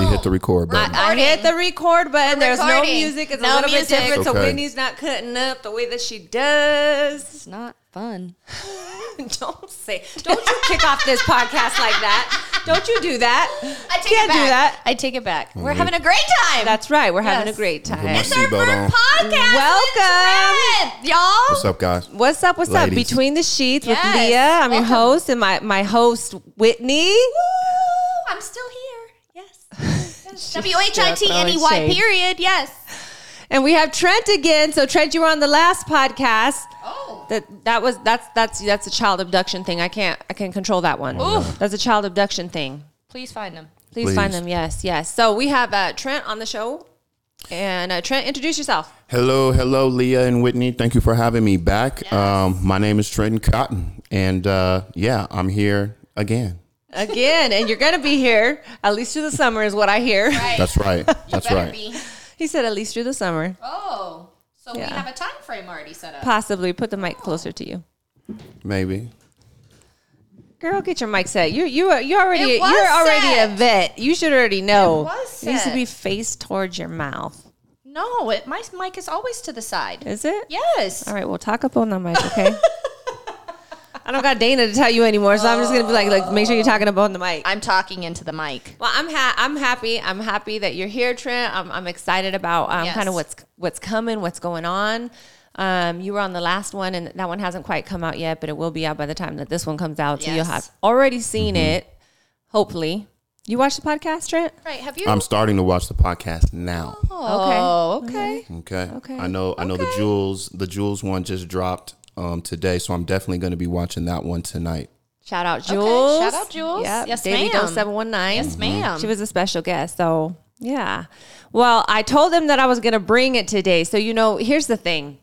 She hit the record button. I hit the record button. We're There's no music. It's a No little music. bit different. So Okay. Whitney's not cutting up the way that she does. It's not fun. don't say. Don't you kick off this podcast like that. Don't you do that. I take Can't it back. do that. I take it back. We're having a great time. That's right. We're having Yes. a great time. it's our seatbelt first on. podcast. Welcome. with y'all. What's up, guys? What's up? What's Ladies. up? Between the sheets with Yes. Lea. I'm your Welcome. host and my my host Whitney. Woo, I'm still here. Yes. W H I T N E Y. Period. Yes. And we have Trent again. So Trent, you were on the last podcast. Oh. That that was that's that's that's a child abduction thing. I can't I can't control that one. Oof. That's a child abduction thing. Please find them. Please, Please. find them. Yes, yes. So we have uh, Trent on the show, and uh, Trent, introduce yourself. Hello, hello, Lea and Whitney. Thank you for having me back. Um, my name is Trenton Cotten, and uh, yeah, I'm here again. Again, and you're gonna be here at least through the summer, is what I hear. Right. That's right. That's right. be. He said at least through the summer. Oh. So Yeah. we have a time frame already set up. Possibly put the mic closer to you. Maybe. Girl, get your mic set. You you are you already you're already set. a vet. You should already know. It was It needs to be faced towards your mouth. No, it, my mic is always to the side. Is it? Yes. All right, well, talk up on the mic, okay? I don't got Dana to tell you anymore, so I'm just gonna be like, like, make sure you're talking up on the mic. I'm talking into the mic. Well, I'm ha- I'm happy. I'm happy that you're here, Trent. I'm, I'm excited about um, Yes. kind of what's what's coming, what's going on. Um, you were on the last one, and that one hasn't quite come out yet, but it will be out by the time that this one comes out. So you'll Yes. have already seen it. Hopefully, you watched the podcast, Trent. Right. Have you? I'm starting to watch the podcast now. oh, okay. Okay. Okay. I know. I know the Jules. The Jules one just dropped um, today, so I'm definitely going to be watching that one tonight. Shout out Jules. Shout out Jules. Yep. Yes, Davey ma'am. seven one nine. Yes, ma'am. She was a special guest. So yeah. Well, I told them that I was going to bring it today. So you know, here's the thing.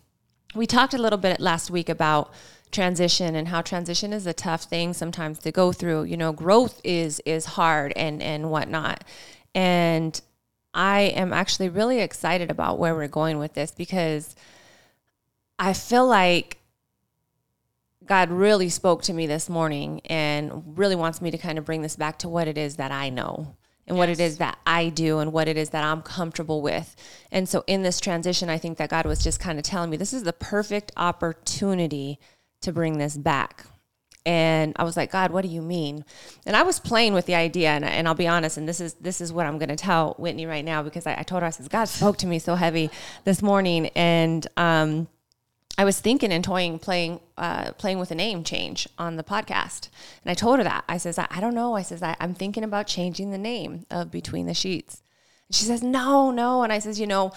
We talked a little bit last week about transition and how transition is a tough thing sometimes to go through. You know, growth is is hard and and whatnot. And I am actually really excited about where we're going with this because I feel like God really spoke to me this morning and really wants me to kind of bring this back to what it is that I know and what it is that I do and what it is that I'm comfortable with. And so in this transition, I think that God was just kind of telling me this is the perfect opportunity to bring this back. And I was like, God, what do you mean? And I was playing with the idea, and, and I'll be honest, and this is this is what I'm going to tell Whitney right now because I, I told her I says God spoke to me so heavy this morning, and um, I was thinking and toying, playing, uh, playing with a name change on the podcast. And I told her that. I says, I, I don't know. I says, I, I'm thinking about changing the name of Between the Sheets. And she says, no, no. And I says, you know,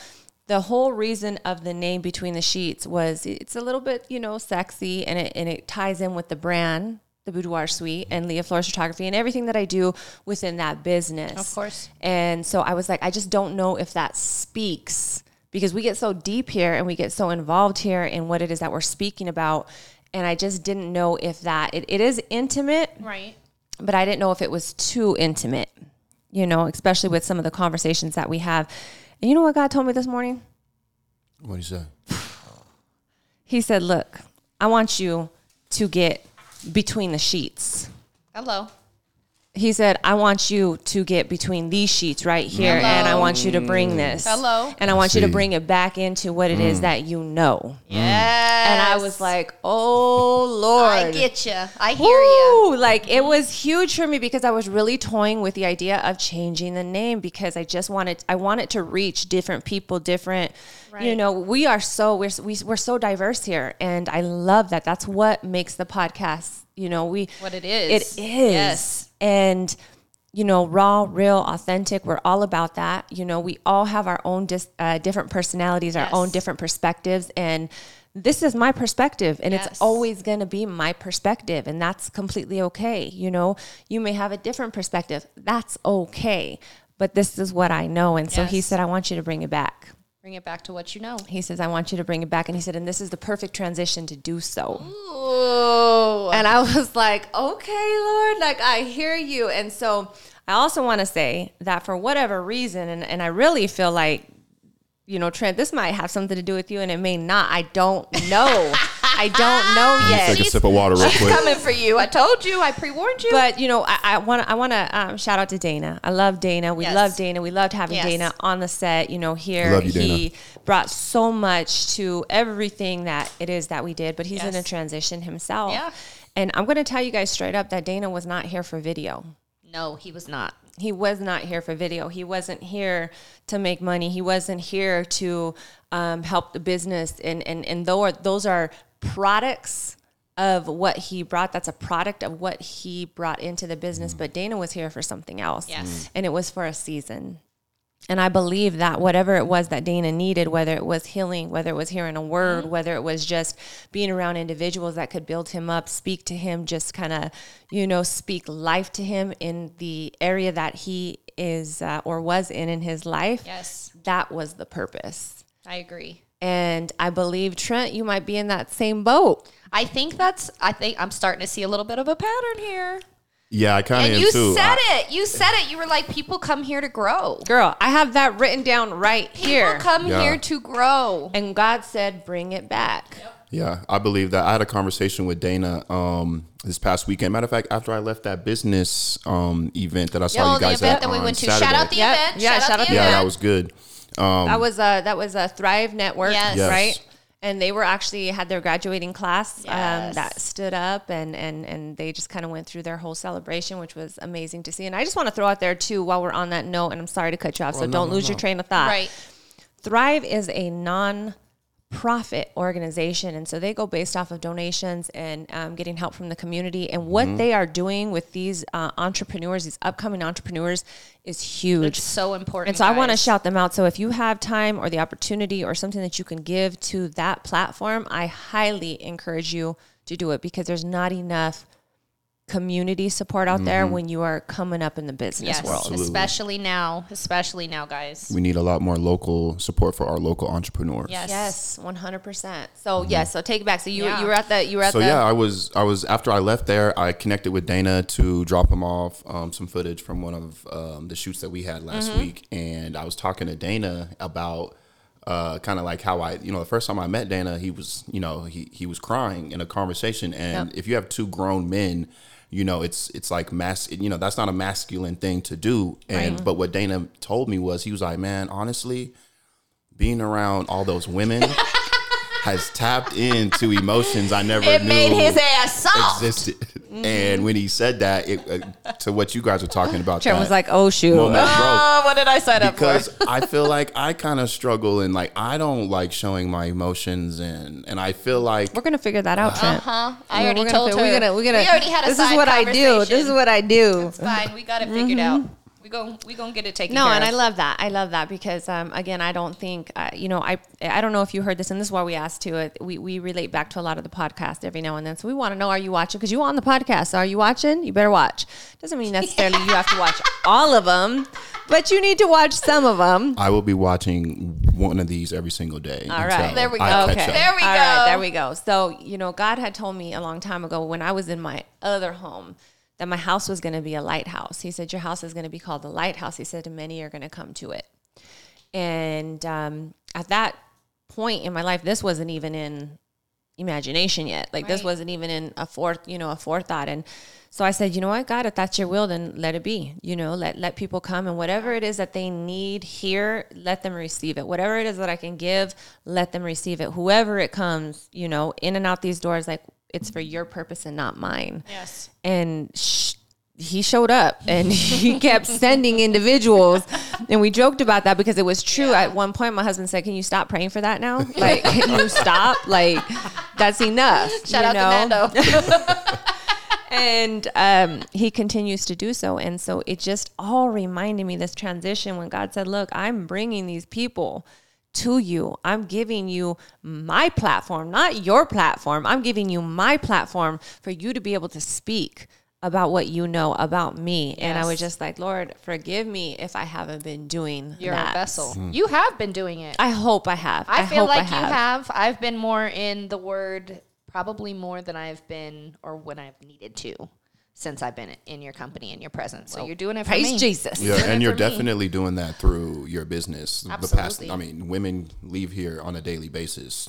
the whole reason of the name Between the Sheets was it's a little bit, you know, sexy and it, and it ties in with the brand, the Boudoir Suite and Lea Flores Photography and everything that I do within that business. Of course. And so I was like, I just don't know if that speaks because we get so deep here and we get so involved here in what it is that we're speaking about. And I just didn't know if that, it, it is intimate, Right. but I didn't know if it was too intimate, you know, especially with some of the conversations that we have. And you know what God told me this morning? What do you say? He said, Look, I want you to get between the sheets. Hello. He said, I want you to get between these sheets right here, Hello. and I want you to bring mm. this. Hello. And I want you to bring it back into what it is mm. that you know. Mm. Yes. And I was like, oh, Lord. I get you. I hear you. Like it was huge for me because I was really toying with the idea of changing the name because I just wanted I wanted to reach different people, different. You know, we are so we're we, we're so diverse here, and I love that. That's what makes the podcast. You know, we What it is. It is. Yes. And you know, raw, real, authentic. We're all about that. You know, we all have our own dis, uh, different personalities, our Yes. own different perspectives, and this is my perspective, and Yes. it's always going to be my perspective, and that's completely okay. You know, you may have a different perspective. That's okay. But this is what I know. And so he said, I want you to bring it back. Bring it back to what you know. He says, I want you to bring it back. And he said, and this is the perfect transition to do so. Ooh. And I was like, okay, Lord, like I hear you. And so I also want to say that for whatever reason, and, and I really feel like, you know, Trent, this might have something to do with you and it may not. I don't know. I don't know yet. take a sip of water real quick. Coming for you. I told you. I pre-warned you. But you know, I want I want to um, shout out to Dana. I love Dana. We Yes. love Dana. We loved having Yes. Dana on the set. You know, here Love you, he brought so much to everything that it is that we did. But he's in a Yes. transition himself. Yeah. And I'm going to tell you guys straight up that Dana was not here for video. no, he was not. He was not here for video. He wasn't here to make money. He wasn't here to um, help the business. And and and though those are products of what he brought, that's a product of what he brought into the business. But Dana was here for something else. Yes. and it was for a season. And I believe that whatever it was that Dana needed, whether it was healing, whether it was hearing a word, whether it was just being around individuals that could build him up, speak to him, just kind of, you know, speak life to him in the area that he is uh, or was in in his life. Yes. That was the purpose. I agree. And I believe, Trent, you might be in that same boat. I think that's. I think I'm starting to see a little bit of a pattern here. Yeah, I kind of And am you too. said I- it. You said it. You were like, people come here to grow. Girl, I have that written down right here. People come Yeah. here to grow. and God said, bring it back. Yeah, I believe that. I had a conversation with Dana um, this past weekend. Matter of fact, after I left that business um, event that I saw Oh, you the guys event at that we on went to. Saturday. Shout out the Yep. event. Yeah, shout, shout out out the the yeah, that was good. That was a that was a Thrive Network, Yes. Yes. right? And they were actually had their graduating class um, that stood up and and and they just kind of went through their whole celebration, which was amazing to see. And I just want to throw out there too, while we're on that note, and I'm sorry to cut you off, so no, don't no, lose your train of thought. Right. Thrive is a non profit organization and so they go based off of donations and um, getting help from the community and what Mm-hmm. they are doing with these uh, entrepreneurs these upcoming entrepreneurs is huge It's so important. and so I want to shout them out. So if you have time or the opportunity or something that you can give to that platform, I highly encourage you to do it because there's not enough community support out there when you are coming up in the business Yes, world. Absolutely. especially now. Especially now, guys. We need a lot more local support for our local entrepreneurs. Yes. Yes, one hundred percent. So yes, so take it back. So you Yeah. you were at the you were at So the yeah, I was I was after I left there, I connected with Dana to drop him off um, some footage from one of um, the shoots that we had last Mm-hmm. week, and I was talking to Dana about uh, kind of like how I you know the first time I met Dana, he was you know he he was crying in a conversation, and Yep. if you have two grown men. You know, it's it's like mas. You know, that's not a masculine thing to do. And but what Dana told me was he was like, man, honestly, being around all those women has tapped into emotions I never It knew made his ass soft. existed. Mm-hmm. And when he said that, it, uh, to what you guys were talking about, Trent was like, "Oh shoot." moment Oh, what did I sign up because for? I feel like I kind of struggle and like I don't like showing my emotions and and I feel like We're gonna figure that out, Trent. Huh? I We're already told fi- her. We're gonna we're gonna. We already had a This is what I do. This is what I do. It's fine. We got it figured out. We gon' we gonna get it taken. No, care and of. I love that. I love that because um, again, I don't think uh, you know. I I don't know if you heard this, and this is why we asked to it. We we relate back to a lot of the podcast every now and then. So we want to know: Are you watching? Because you on the podcast. So are you watching? You better watch. Doesn't mean necessarily you have to watch all of them, but you need to watch some of them. I will be watching one of these every single day. All right. There we go. catch Okay. There we All right, go. there we go. So, you know, God had told me a long time ago when I was in my other home that my house was going to be a lighthouse. He said, Your house is going to be called the lighthouse. He said, and many are going to come to it. And um, at that point in my life, this wasn't even in imagination yet. Like this wasn't even in a fourth, you know, a forethought. And so I said, you know what, God, if that's your will, then let it be. You know, let let people come and whatever it is that they need here, let them receive it. Whatever it is that I can give, let them receive it. Whoever it comes, you know, in and out these doors, like it's for your purpose and not mine. Yes. and sh- he showed up and he kept sending individuals. And we joked about that because it was true. At one point my husband said can you stop praying for that now? Like can you stop? Like that's enough Shout you out know? to Nando. and um, he continues to do so. And so it just all reminded me this transition when god said look i'm bringing these people to you. I'm giving you my platform not your platform. I'm giving you my platform for you to be able to speak about what you know about me. And i was just like lord forgive me if i haven't been doing You're that. a vessel. Hmm. You have been doing it. i hope i have. I, feel hope like you have. I've been more in the word, probably more than I've been or when I've needed to since I've been in your company and your presence. So you're doing it for praise me. jesus Yeah, Doing and you're for me. definitely doing that through your business. The past, Absolutely. I mean, women leave here on a daily basis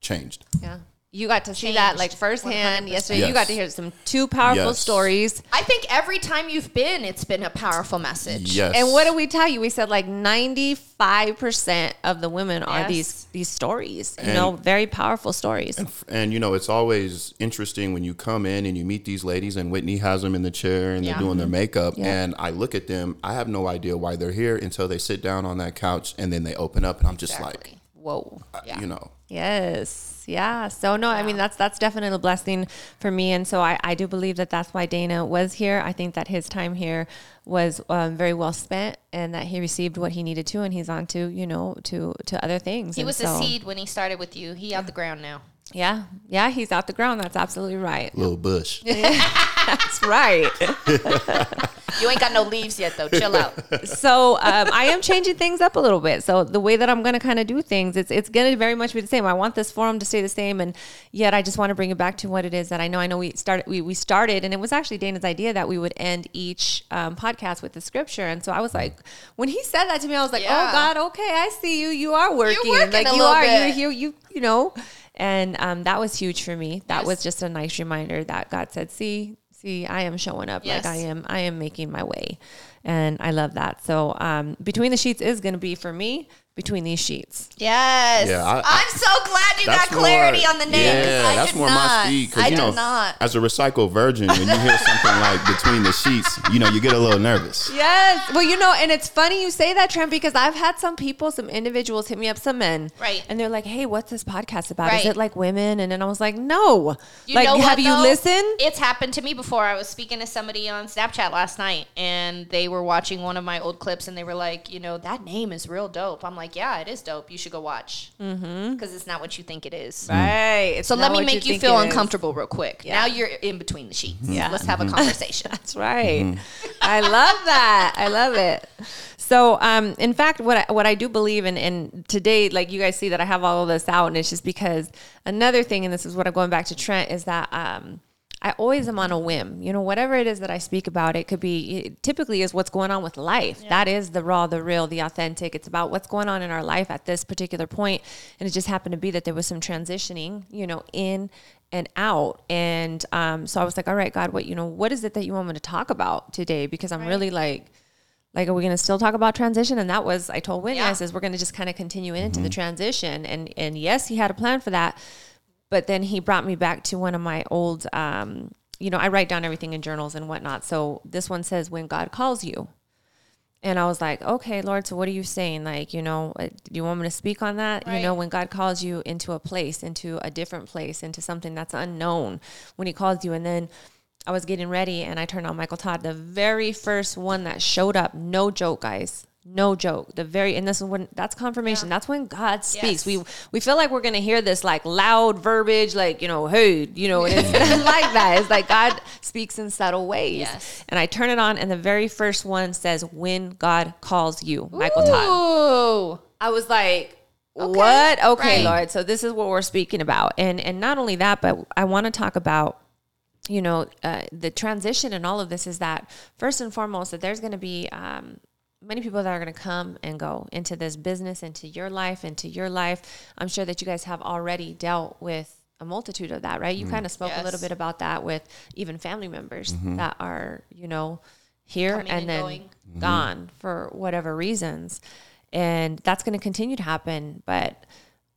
changed. yeah You got to see that like firsthand 100%. yesterday. You got to hear some two powerful Yes. stories. I think every time you've been, it's been a powerful message. Yes. And what did we tell you? We said like 95% of the women are these these stories. You And- know, very powerful stories. And you know, it's always interesting when you come in and you meet these ladies, and Whitney has them in the chair and they're Yeah. doing their mm-hmm. makeup. Yeah. And I look at them, I have no idea why they're here until they sit down on that couch and then they open up, and I'm just Exactly. Whoa. like, Yeah. you know, Yes. Yeah. So no, I mean that's that's definitely a blessing for me, and so I, I do believe that that's why Dana was here. I think that his time here was um, very well spent, and that he received what he needed to, and he's on to you know to to other things. He And was so, a seed when he started with you. He out the ground now. Yeah. Yeah. He's out the ground. That's absolutely right. little bush. That's right. You ain't got no leaves yet though. Chill out. so um, I am changing things up a little bit. So the way that I'm going to kind of do things, it's it's going to very much be the same. I want this forum to stay the same, and yet I just want to bring it back to what it is that I know. I know we started we, we started, and it was actually Dana's idea that we would end each um, podcast with the scripture. And so I was like, when he said that to me, I was like, Yeah. oh God, okay, I see you. You are working. working like a you are. bit. You you you you know. And um, that was huge for me. That Yes. was just a nice reminder that God said, "See, see, I am showing up. Yes. Like I am, I am making my way." And I love that. So, um, between the sheets is going to be for me. Between these sheets, Yes. Yeah, I- I, am so glad you got clarity more- on the name. Yeah, I that's did more not. my speed. Because I you know, did not. as a recycled virgin, when you hear something like between the sheets, you know, you get a little nervous. yes. Well, you know, and it's funny you say that, Trent, because I've had some people, some individuals, hit me up, some men, Right. and they're like, "Hey, what's this podcast about? Is it like women?" And then I was like, "No, You like, know what, have you though? listened?" It's happened to me before. I was speaking to somebody on Snapchat last night, and they were watching one of my old clips, and they were like, "You know, that name is real dope." I'm like, "Yeah, it is dope. You should go watch because it's not what you think it is." Right. It's So let me make you, think feel it is. uncomfortable real quick. Yeah. Now you're in between the sheets. Yeah. Let's have a conversation. That's right. I love that. I love it. So, um, in fact, what I, what I do believe in, and today, like you guys see that I have all of this out, and it's just because another thing, and this is what I'm going back to Trent, is that um, I always am on a whim. You know, whatever it is that I speak about, it could be it typically is what's going on with life. That is the raw, the real, the authentic. It's about what's going on in our life at this particular point, and it just happened to be that there was some transitioning, you know, in and out. And um, so I was like, all right, God, what you know, what is it that you want me to talk about today? Because I'm really like, like, are we going to still talk about transition? And that was, I told Whitney, I says, we're going to just kind of continue into the transition. And and yes, he had a plan for that, but then he brought me back to one of my old, um, you know, I write down everything in journals and whatnot. So this one says, when God calls you. And I was like, okay, Lord, so what are you saying? Like, you know, uh, do you want me to speak on that? You know, when God calls you into a place, into a different place, into something that's unknown, when He calls you. And then I was getting ready and I turned on Michael Todd, the very first one that showed up. No joke, guys. No joke. The very and this is when that's confirmation. That's when God speaks. Yes. We we feel like we're gonna hear this like loud verbiage, like you know, hey, you know, it's like that. It's like God speaks in subtle ways. Yes. And I turn it on, and the very first one says, "When God calls you," Michael Todd. Ooh. I was like, "What? Okay, right. Lord. So this is what we're speaking about." And and not only that, but I want to talk about you know uh, the transition and all of this is that first and foremost that there's going to be um, many people that are going to come and go into this business into your life into your life. I'm sure that you guys have already dealt with a multitude of that right? You mm. kind of spoke a little bit about that with even family members mm-hmm. that are you know here Coming and and then going. Mm-hmm. gone for whatever reasons. And that's going to continue to happen but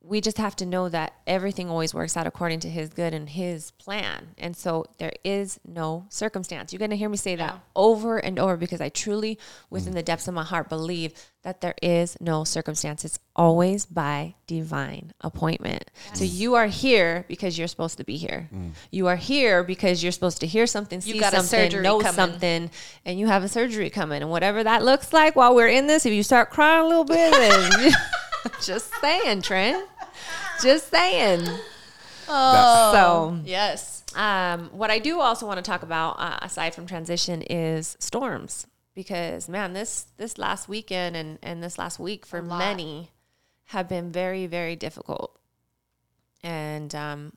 we just have to know that everything always works out according to his good and his plan. And so there is no circumstance. You're going to hear me say that over and over because I truly, within mm. the depths of my heart, believe that there is no circumstance. It's always by divine appointment. So you are here because you're supposed to be here. Mm. You are here because you're supposed to hear something, see got a something, surgery know coming. something, and you have a surgery coming. And whatever that looks like while we're in this, if you start crying a little bit, then just saying, Trent. Just saying. Oh, so, Yes. um, what I do also want to talk about, uh, aside from transition, is storms. Because man, this this last weekend and and this last week for many have been very very difficult. And um,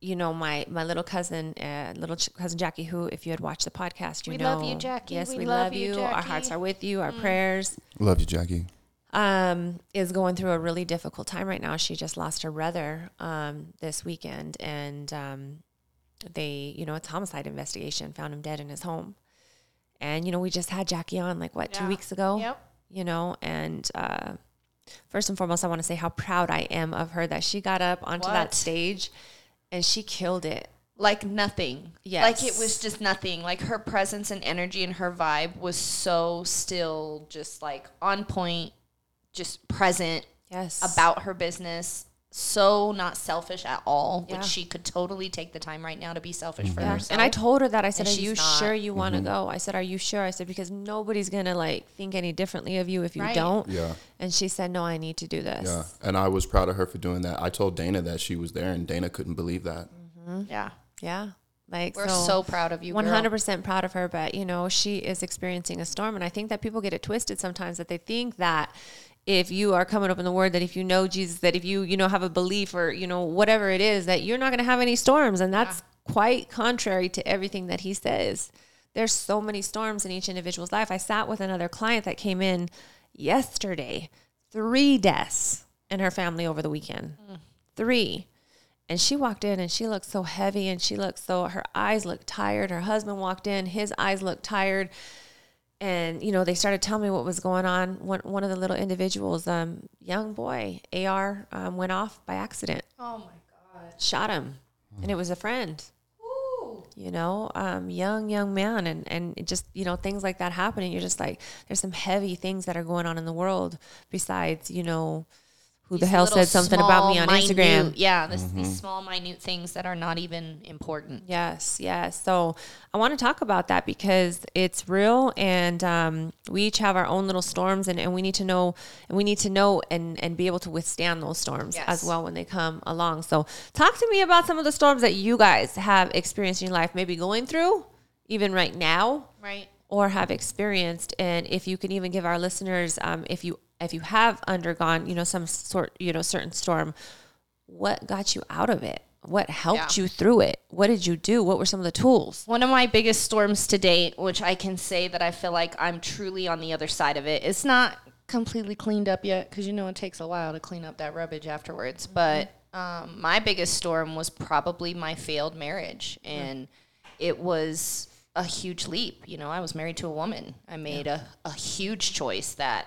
you know, my my little cousin, uh, little ch- cousin Jackie, who, if you had watched the podcast, you We know, love you, Jackie. Yes, We we, love love you, you. Our hearts are with you. Our prayers. Love you, Jackie. Um, is going through a really difficult time right now. She just lost her brother um, this weekend, and um, they, you know, it's homicide investigation found him dead in his home. And you know, we just had Jackie on like what two weeks ago. Yep. You know, and uh, first and foremost, I want to say how proud I am of her that she got up onto that stage and she killed it. like nothing. Yes. Like it was just nothing. Like her presence and energy and her vibe was so still just like on point, just present Yes, about her business. So not selfish at all, Yeah. which she could totally take the time right now to be selfish for mm-hmm. Yeah. herself. And I told her that I said, And "Are you not. sure you want to mm-hmm. go?" I said, "Are you sure?" I said because nobody's gonna like think any differently of you if you Right. don't. Yeah. And she said, "No, I need to do this." Yeah. And I was proud of her for doing that. I told Dana that she was there, and Dana couldn't believe that. Mm-hmm. yeah, Yeah. Like we're so, proud of you. Hundred percent proud of her, but you know she is experiencing a storm, and I think that people get it twisted sometimes that they think that if you are coming up in the Word, that if you know Jesus, that if you you know have a belief or you know whatever it is, that you're not going to have any storms, and that's quite contrary to everything that He says. There's so many storms in each individual's life. I sat with another client that came in yesterday, three deaths in her family over the weekend, mm. three. And she walked in and she looked so heavy and she looked so, her eyes looked tired. Her husband walked in, his eyes looked tired. And, you know, they started telling me what was going on. One, one of the little individuals, um, young boy, AR, um, went off by accident, Oh my god. shot him. And it was a friend, you know, um, young, young man. And, and just, you know, things like that happening. You're just like, there's some heavy things that are going on in the world besides, you know, who the hell said something about me small, on Instagram. Yeah, this, these small, minute things that are not even important. Yes, yes. So I want to talk about that because it's real, and um, we each have our own little storms, and, and we need to know, and we need to know and and be able to withstand those storms Yes. as well when they come along. So talk to me about some of the storms that you guys have experienced in your life, maybe going through, even right now, Right. or have experienced, and if you can even give our listeners, um, if you if you have undergone, you know, some sort, you know, certain storm, what got you out of it? What helped Yeah. you through it? What did you do? What were some of the tools? One of my biggest storms to date, which I can say that I feel like I'm truly on the other side of it. It's not completely cleaned up yet because you know it takes a while to clean up that rubbish afterwards. But um, my biggest storm was probably my failed marriage. And it was a huge leap. You know, I was married to a woman, I made a, a huge choice that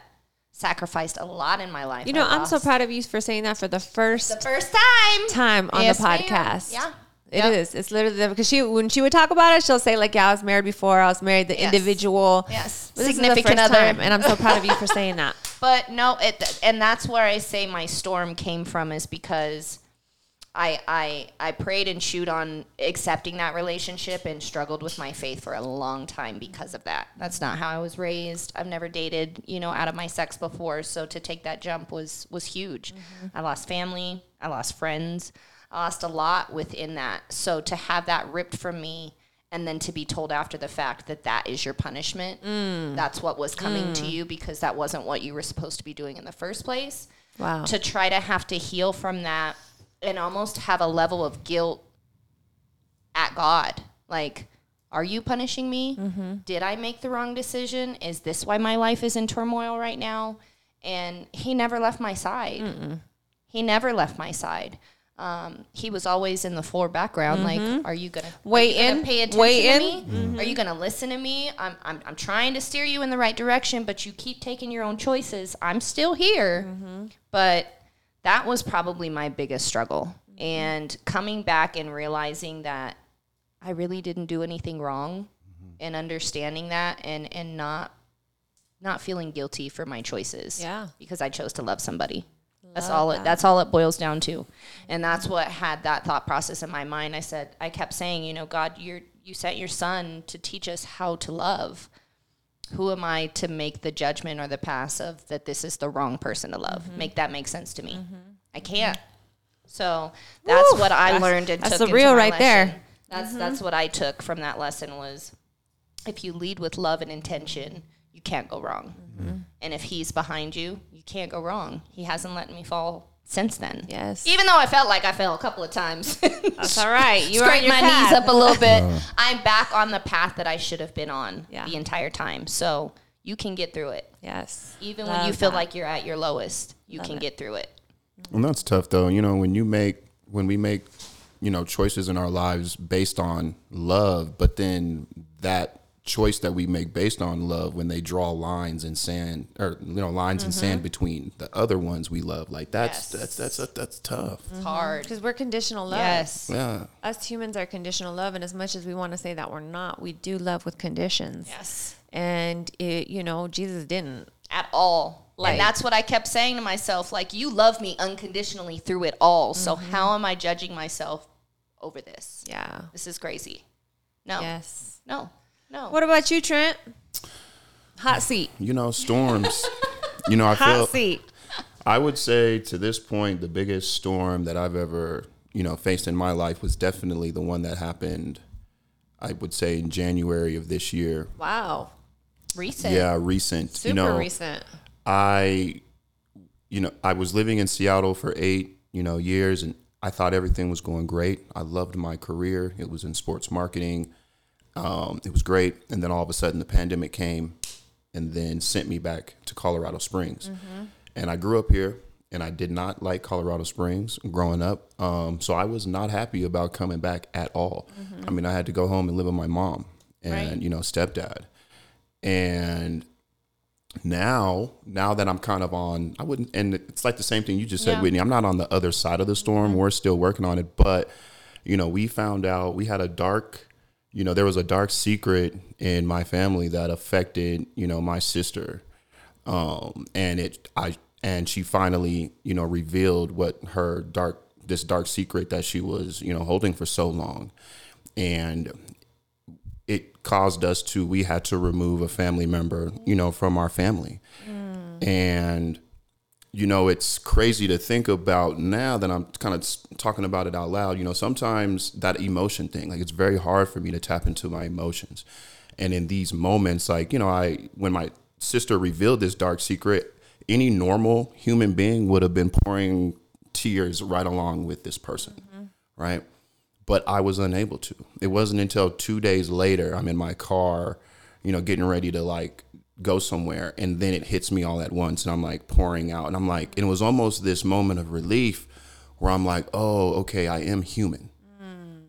sacrificed a lot in my life. You know, I'm so proud of you for saying that for the first The first time. time on Yes, the ma'am. podcast. Yeah. It is. Yep. It's literally because she when she would talk about it, she'll say like, "Yeah, I was married before. I was married the Yes. individual, Yes. But is Significant other. time, and I'm so proud of you for saying that. But no, it and that's where I say my storm came from is because I I I prayed and chewed on accepting that relationship and struggled with my faith for a long time because of that. That's not how I was raised. I've never dated, you know, out of my sex before, so to take that jump was was huge. Mm-hmm. I lost family, I lost friends, I lost a lot within that. So to have that ripped from me and then to be told after the fact that that is your punishment, mm. that's what was coming to mm. you because that wasn't what you were supposed to be doing in the first place. Wow. To try to have to heal from that and almost have a level of guilt at God. Like, are you punishing me? Mm-hmm. Did I make the wrong decision? Is this why my life is in turmoil right now? And he never left my side. He never left my side. Um, he was always in the floor background. Like, mm-hmm. are you gonna Wait you gonna in, pay attention wait to in. me? Mm-hmm. Are you gonna listen to me? I'm, I'm I'm trying to steer you in the right direction, but you keep taking your own choices. I'm still here, but that was probably my biggest struggle. And coming back and realizing that I really didn't do anything wrong, mm-hmm. and understanding that, and and not not feeling guilty for my choices. Yeah. because I chose to love somebody. That's all. that. It, that's all it boils down to, and that's what had that thought process in my mind. I said, I kept saying, you know, God, you're you sent your son to teach us how to love. Who am I to make the judgment or the pass of that this is the wrong person to love? Mm-hmm. Make that make sense to me. Mm-hmm. I can't. Mm-hmm. So that's Woo! what I That's- learned and that's took the real right there. lesson. That's mm-hmm. that's what I took from that lesson was if you lead with love and intention, you can't go wrong. And if he's behind you, you can't go wrong. He hasn't let me fall since then. Yes. Even though I felt like I fell a couple of times. That's all right. You are on my path. knees up a little bit. Uh. I'm back on the path that I should have been on Yeah. the entire time. So you can get through it. Yes. Even when you feel that. like you're at your lowest, you can get through it. Mm-hmm. And that's tough though. You know, when you make when we make, you know, choices in our lives based on love, but then that choice that we make based on love when they draw lines in sand or you know, lines in sand mm-hmm. between the other ones we love, like that's Yes. that's that's that's tough. It's hard. Because we're conditional love. Yes. Yeah. Us humans are conditional love, and as much as we want to say that we're not, we do love with conditions. Yes. And it, you know, Jesus didn't. At all. Like- and that's what I kept saying to myself. Like, you love me unconditionally through it all. So mm-hmm. how am I judging myself over this? Yeah. This is crazy. No. Yes. No. No. What about you, Trent? Hot seat. You know, storms. you know, I Hot feel seat. I would say to this point, the biggest storm that I've ever, you know, faced in my life was definitely the one that happened. I would say in January of this year. Wow. Recent. Yeah, recent. Super you know, recent. I, you know, I was living in Seattle for eight, you know, years, and I thought everything was going great. I loved my career. It was in sports marketing. Um, it was great, and then all of a sudden, the pandemic came, and then sent me back to Colorado Springs. And I grew up here, and I did not like Colorado Springs growing up. Um, so I was not happy about coming back at all. I mean, I had to go home and live with my mom and Right. you know stepdad, and now now that i'm kind of on i wouldn't and it's like the same thing you just said Yeah. whitney i'm not on the other side of the storm we're still working on it but you know we found out we had a dark you know there was a dark secret in my family that affected you know my sister. Um and it i and she finally you know revealed what her dark this dark secret that she was you know holding for so long. And it caused us to we had to remove a family member you know from our family. And you know it's crazy to think about now that i'm kind of talking about it out loud. You know sometimes that emotion thing like it's very hard for me to tap into my emotions. And in these moments like you know i when my sister revealed this dark secret any normal human being would have been pouring tears right along with this person mm-hmm. right? But I was unable to. It wasn't until two days later, I'm in my car, you know, getting ready to like go somewhere, and then it hits me all at once, and I'm like pouring out, and I'm like, and it was almost this moment of relief where I'm like, oh, okay, I am human.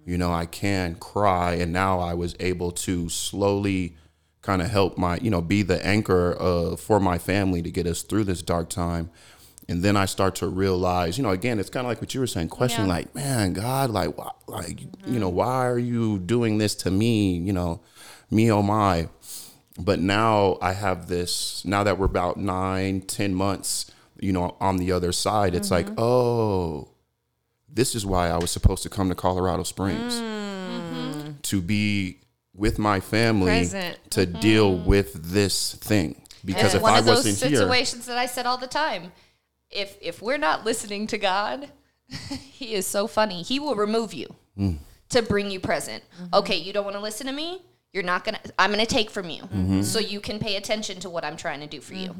You know, I can cry, and now I was able to slowly kind of help my, you know, be the anchor uh, for my family to get us through this dark time. And then I start to realize, you know, again, it's kind of like what you were saying, question Yeah. like, man, God, like, why, like, you know, why are you doing this to me? You know, me, oh my. But now I have this, now that we're about nine, ten months, you know, on the other side, it's like, mm-hmm. oh, this is why I was supposed to come to Colorado Springs mm-hmm. to be with my family Present. to mm-hmm. deal with this thing. Because It's if one I of those wasn't here, situations that I said all the time. If if we're not listening to God, He is so funny. He will remove you Mm. to bring you present. Okay, you don't want to listen to me. You're not gonna. I'm gonna take from you, Mm-hmm. so you can pay attention to what I'm trying to do for you.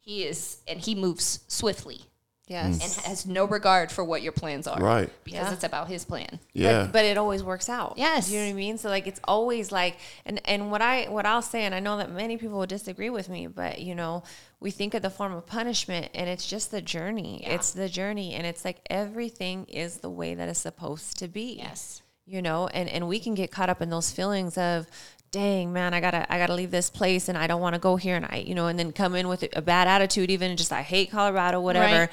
He is, and he moves swiftly Yes. and has no regard for what your plans are. Right. Because Yeah. it's about His plan. yeah, But, but it always works out. Yes. You know what I mean? So like it's always like and and what I what I'll say and I know that many people will disagree with me, but you know, we think of the form of punishment and it's just the journey. It's the journey and it's like everything is the way that it's supposed to be. Yes. You know, and and we can get caught up in those feelings of dang man i gotta i gotta leave this place and i don't want to go here and i you know and then come in with a bad attitude even just i hate colorado whatever Right.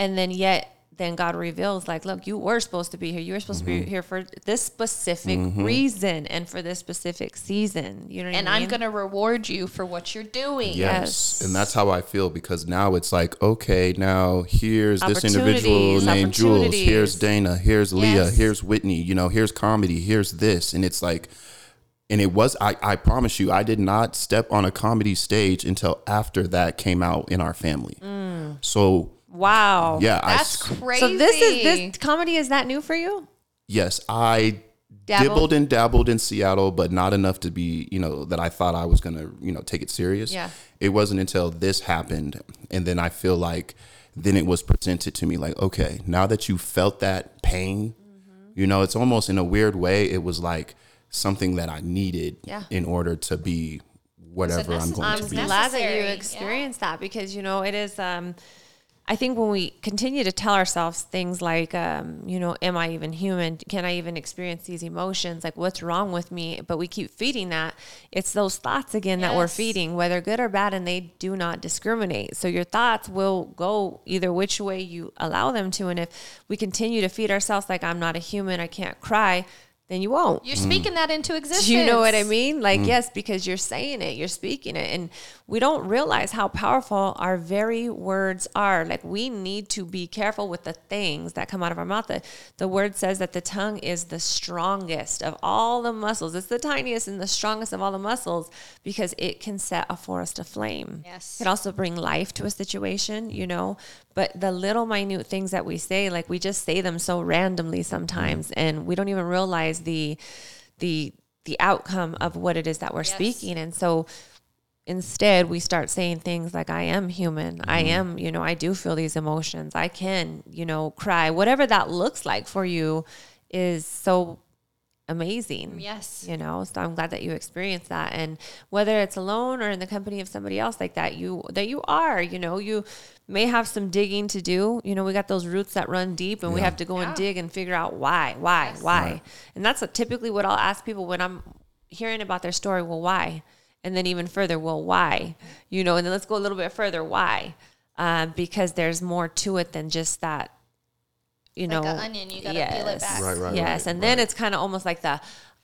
and then yet then God reveals like, look, you were supposed to be here. You were supposed to Mm-hmm. be here for this specific reason and for this specific season. You know what And I mean? I'm gonna reward you for what you're doing. Yes. Yes. And that's how I feel because now it's like, okay, now here's this individual named Jules. Here's Dana. Here's Lea. Yes. Here's Whitney. You know, here's comedy. Here's this. And it's like, and it was, I, I promise you, I did not step on a comedy stage until after that came out in our family. So, wow. yeah. That's s- crazy. So this is this comedy is that new for you? yes, I Dabbled? dibbled and dabbled in Seattle, but not enough to be, you know, that I thought I was gonna, you know, take it serious. Yeah. It wasn't until this happened, and then I feel like then it was presented to me like, okay, now that you felt that pain, Mm-hmm. you know, it's almost in a weird way, it was like something that I needed Yeah. in order to be whatever I'm going I'm to be. I'm glad that you Necessary, yeah. experienced that because you know it is. Um, I think when we continue to tell ourselves things like, um, you know, am I even human? Can I even experience these emotions? Like, what's wrong with me? But we keep feeding that. It's those thoughts again that we're feeding, whether good or bad, and they do not discriminate. So your thoughts will go either which way you allow them to. And if we continue to feed ourselves like, I'm not a human, I can't cry, then you won't. You're speaking that into existence. Do you know what I mean? Like, mm. yes, because you're saying it, you're speaking it. And we don't realize how powerful our very words are. Like, we need to be careful with the things that come out of our mouth. The, the word says that the tongue is the strongest of all the muscles. It's the tiniest and the strongest of all the muscles because it can set a forest aflame. Yes. It can also bring life to a situation, you know. But the little minute things that we say, like we just say them so randomly sometimes, mm-hmm. and we don't even realize the the the outcome of what it is that we're Yes. speaking. And so instead we start saying things like I am human. I mm-hmm. am, you know, I do feel these emotions. I can, you know, cry. Whatever that looks like for you is so amazing Yes. you know? So i'm glad that you experienced that. And whether it's alone or in the company of somebody else like that you that you are you know? You may have some digging to do. You know we got those roots that run deep and we have to go Yeah. and dig and figure out why why why? Right. and that's a, typically what i'll ask people when i'm hearing about their story well why? And then even further well why? You know and then let's go a little bit further why? Uh, because there's more to it than just that you Like know an onion, you gotta peel it back. Right, right, yes right, and then it's kind of almost like the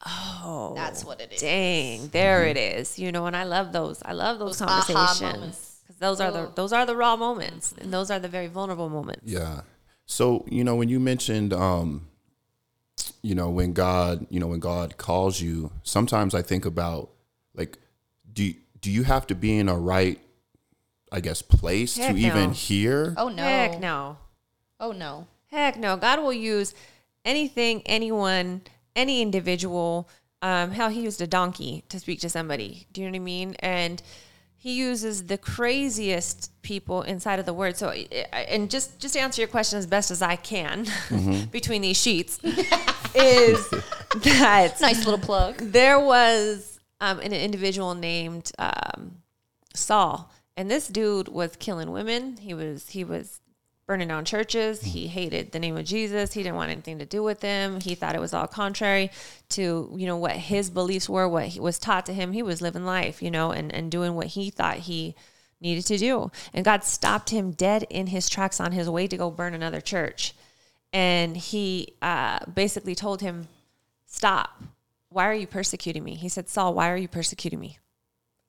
oh That's what it is. dang there it is you know and i love those i love those, Those conversations because those are the those are the raw moments and those are the very vulnerable moments Yeah. So, you know, when you mentioned um you know, when God, you know, when God calls you, sometimes I think about like do do you have to be in a right I guess place Heck to even hear? Oh no. heck no Oh no. Heck no. God will use anything anyone any individual um hell he used a donkey to speak to somebody. Do you know what i mean? And he uses the craziest people inside of the word. So and just just to answer your question as best as i can between these sheets is that Nice little plug. there was um, an individual named um, Saul, and this dude was killing women. He was he was burning down churches. He hated the name of Jesus. He didn't want anything to do with them. He thought it was all contrary to you know what his beliefs were, what he was taught to him. He was living life, you know, and and doing what he thought he needed to do. And God stopped him dead in his tracks on his way to go burn another church. And he uh, basically told him, Stop. Why are you persecuting me? He said, Saul, why are you persecuting me?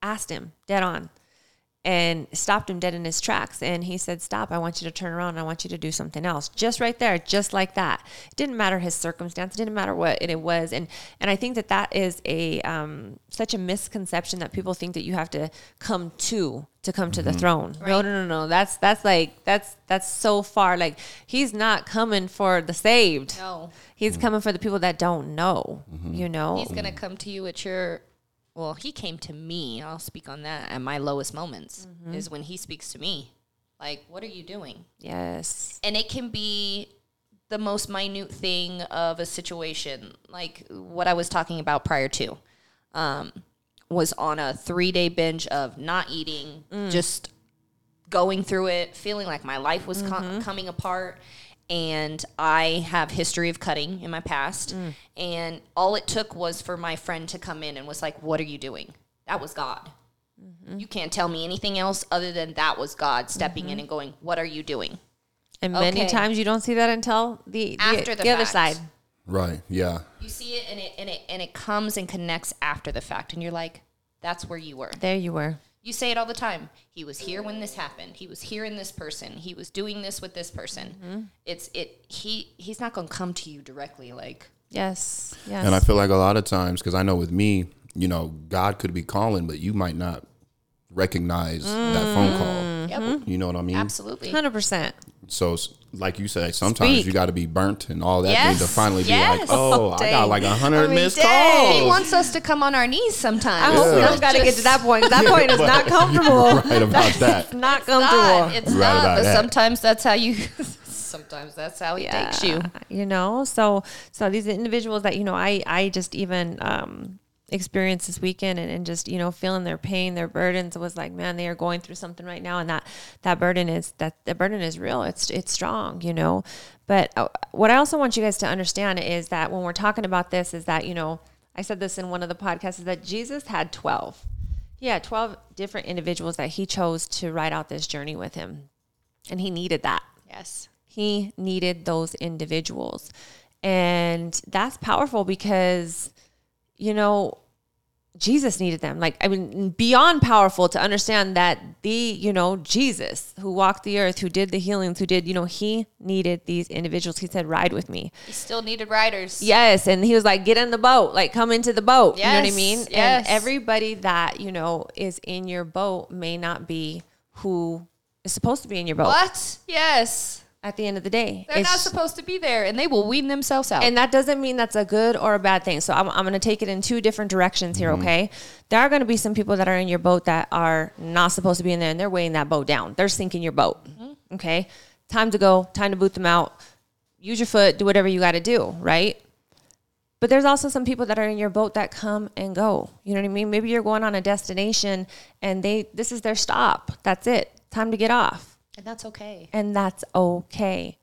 Asked him dead on and stopped him dead in his tracks. And he said, Stop, I want you to turn around. I want you to do something else. Just right there, just like that. It didn't matter his circumstance, it didn't matter what it was. And and I think that that is a um, such a misconception that people think that you have to come to to come to the mm-hmm. throne. No, Right. no, no, no. That's that's like that's that's so far. Like he's not coming for the saved. No. He's mm. coming for the people that don't know. Mm-hmm. You know. He's gonna come to you at your well, he came to me. I'll speak on that at my lowest moments mm-hmm. is when he speaks to me. Like, what are you doing? yes. and it can be the most minute thing of a situation like what i was talking about prior to um, was on a three day binge of not eating mm. just going through it feeling like my life was co- mm-hmm. coming apart and i have history of cutting in my past mm. and all it took was for my friend to come in and was like what are you doing that was god mm-hmm. you can't tell me anything else other than that was god stepping in mm-hmm. and going what are you doing And many times you don't see that until the the, After the the other side. Right. Yeah. You see it and it and it and it comes and connects after the fact and you're like, that's where you were. There you were. You say it all the time. He was here when this happened. He was here in this person. He was doing this with this person. Mm-hmm. It's it he he's not going to come to you directly like Yes. Yes. And I feel like a lot of times, because I know with me, you know, God could be calling, but you might not recognize that phone call. Mm-hmm. yep, You know what I mean? absolutely. Hundred percent. So, like you said, sometimes Speak. you got to be burnt and all that Yes, thing to finally be like, oh, I got like a hundred I mean, missed dang. He wants us to come on our knees sometimes. I hope we don't got to get to that point. 'cause That point is not comfortable. right about that. Not Not, comfortable. it's Right not, but that. sometimes that's how you sometimes that's how he takes you. you know so so these individuals that you know i i just even um experienced this weekend and, and just you know feeling their pain their burdens it was like man they are going through something right now and that that burden is that the burden is real. It's it's strong you know. But uh, what i also want you guys to understand is that when we're talking about this is that you know i said this in one of the podcasts is that jesus had 12 he had 12 different individuals that he chose to ride out this journey with him. And he needed that. Yes. he needed those individuals. And that's powerful because, you know, Jesus needed them. Like, I mean, beyond powerful to understand that the, you know, Jesus who walked the earth, who did the healings, who did, you know, he needed these individuals. He said, ride with me. He still needed riders. Yes. And he was like, get in the boat, like come into the boat. you know what I mean? yes. And everybody that, you know, is in your boat may not be who is supposed to be in your boat What? Yes. At the end of the day. They're not supposed to be there, and they will wean themselves out. and that doesn't mean that's a good or a bad thing. So I'm, I'm going to take it in two different directions here, mm-hmm. okay? There are going to be some people that are in your boat that are not supposed to be in there and they're weighing that boat down. They're sinking your boat, mm-hmm. okay? Time to go, time to boot them out. Use your foot, do whatever you got to do, right? But there's also some people that are in your boat that come and go. You know what I mean? Maybe you're going on a destination and they this is their stop. That's it. Time to get off and that's okay. and that's okay.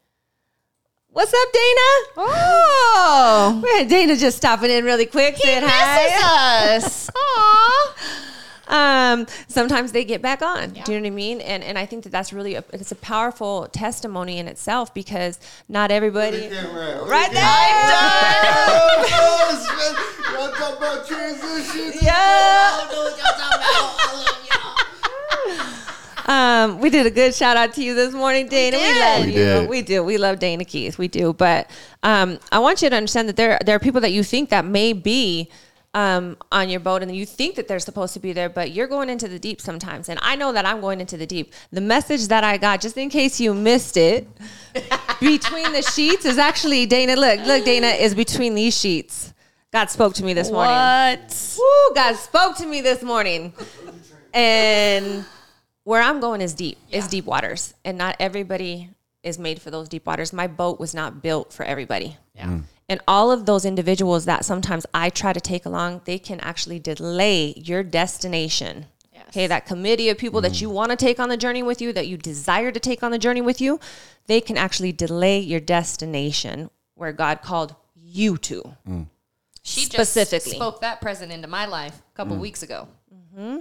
What's up, Dana? Oh, we had Dana just stopping in really quick, saying hi. us. Aww. Um, sometimes they get back on. Do you know what I mean? And and I think that that's really a, it's a powerful testimony in itself because not everybody. Right there. Y'all talk about transition. Yeah. Um, we did a good shout out to you this morning, Dana. We, did. love We you. did. We do. We love Dana Keith. We do. But um, I want you to understand that there there are people that you think that may be um, on your boat and you think that they're supposed to be there, but you're going into the deep sometimes. And I know that I'm going into the deep. The message that I got, just in case you missed it, between the sheets is actually Dana. Look, look, Dana is between these sheets. God spoke to me this morning. What? Woo, God spoke to me this morning. And where I'm going is deep, is deep waters. And not everybody is made for those deep waters. My boat was not built for everybody. Yeah. Mm. And all of those individuals that sometimes I try to take along, they can actually delay your destination. Yes. Okay, that committee of people that mm. you want to take on the journey with you, that you desire to take on the journey with you, they can actually delay your destination where God called you to. Mm. She Specifically. just spoke that present into my life a couple weeks ago. Mm-hmm.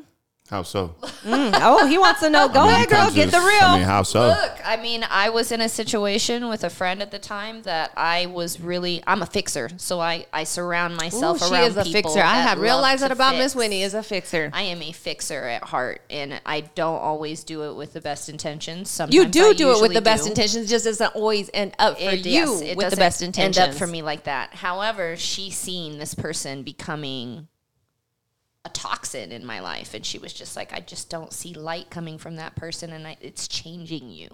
How so? Mm, oh, he wants to know. Go ahead, girl, get the real. I mean, how so? Look, I mean, I was in a situation with a friend at the time that I was really. I'm a fixer, so I I surround myself Ooh, myself she around is a people fixer. I have realized that about. Miss Winnie is a fixer. I am a fixer at heart, and I don't always do it with the best intentions. Sometimes You do I do it with the best do. intentions, just doesn't always end up for It- you yes, it with the best intentions. End up for me like that. However, she's seen this person becoming a toxin in my life, and she was just like, "I just don't see light coming from that person, and I, it's changing you.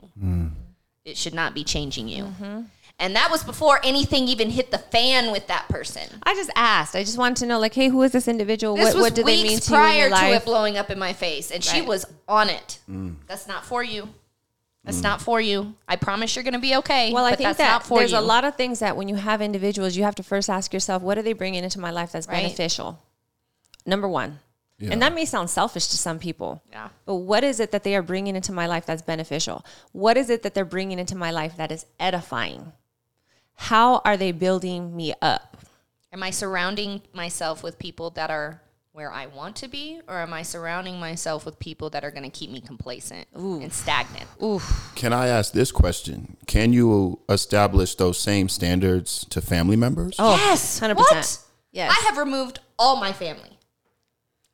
It should not be changing you." Mm-hmm. And that was before anything even hit the fan with that person. I just asked. I just wanted to know, like, hey, who is this individual? This what was what do they weeks mean to you in prior your to it blowing up in my face, and she was on it. Mm. That's not for you. That's not for you. I promise you're going to be okay. Well, I but think that's that not for there's you. a lot of things that when you have individuals, you have to first ask yourself, what are they bringing into my life that's Right. beneficial? Number one. Yeah. And that may sound selfish to some people. Yeah. But what is it that they are bringing into my life that's beneficial? What is it that they're bringing into my life that is edifying? How are they building me up? Am I surrounding myself with people that are where I want to be, or am I surrounding myself with people that are going to keep me complacent and stagnant? Can I ask this question? Can you establish those same standards to family members? Oh, yes, 100%. What? Yes. I have removed all my family.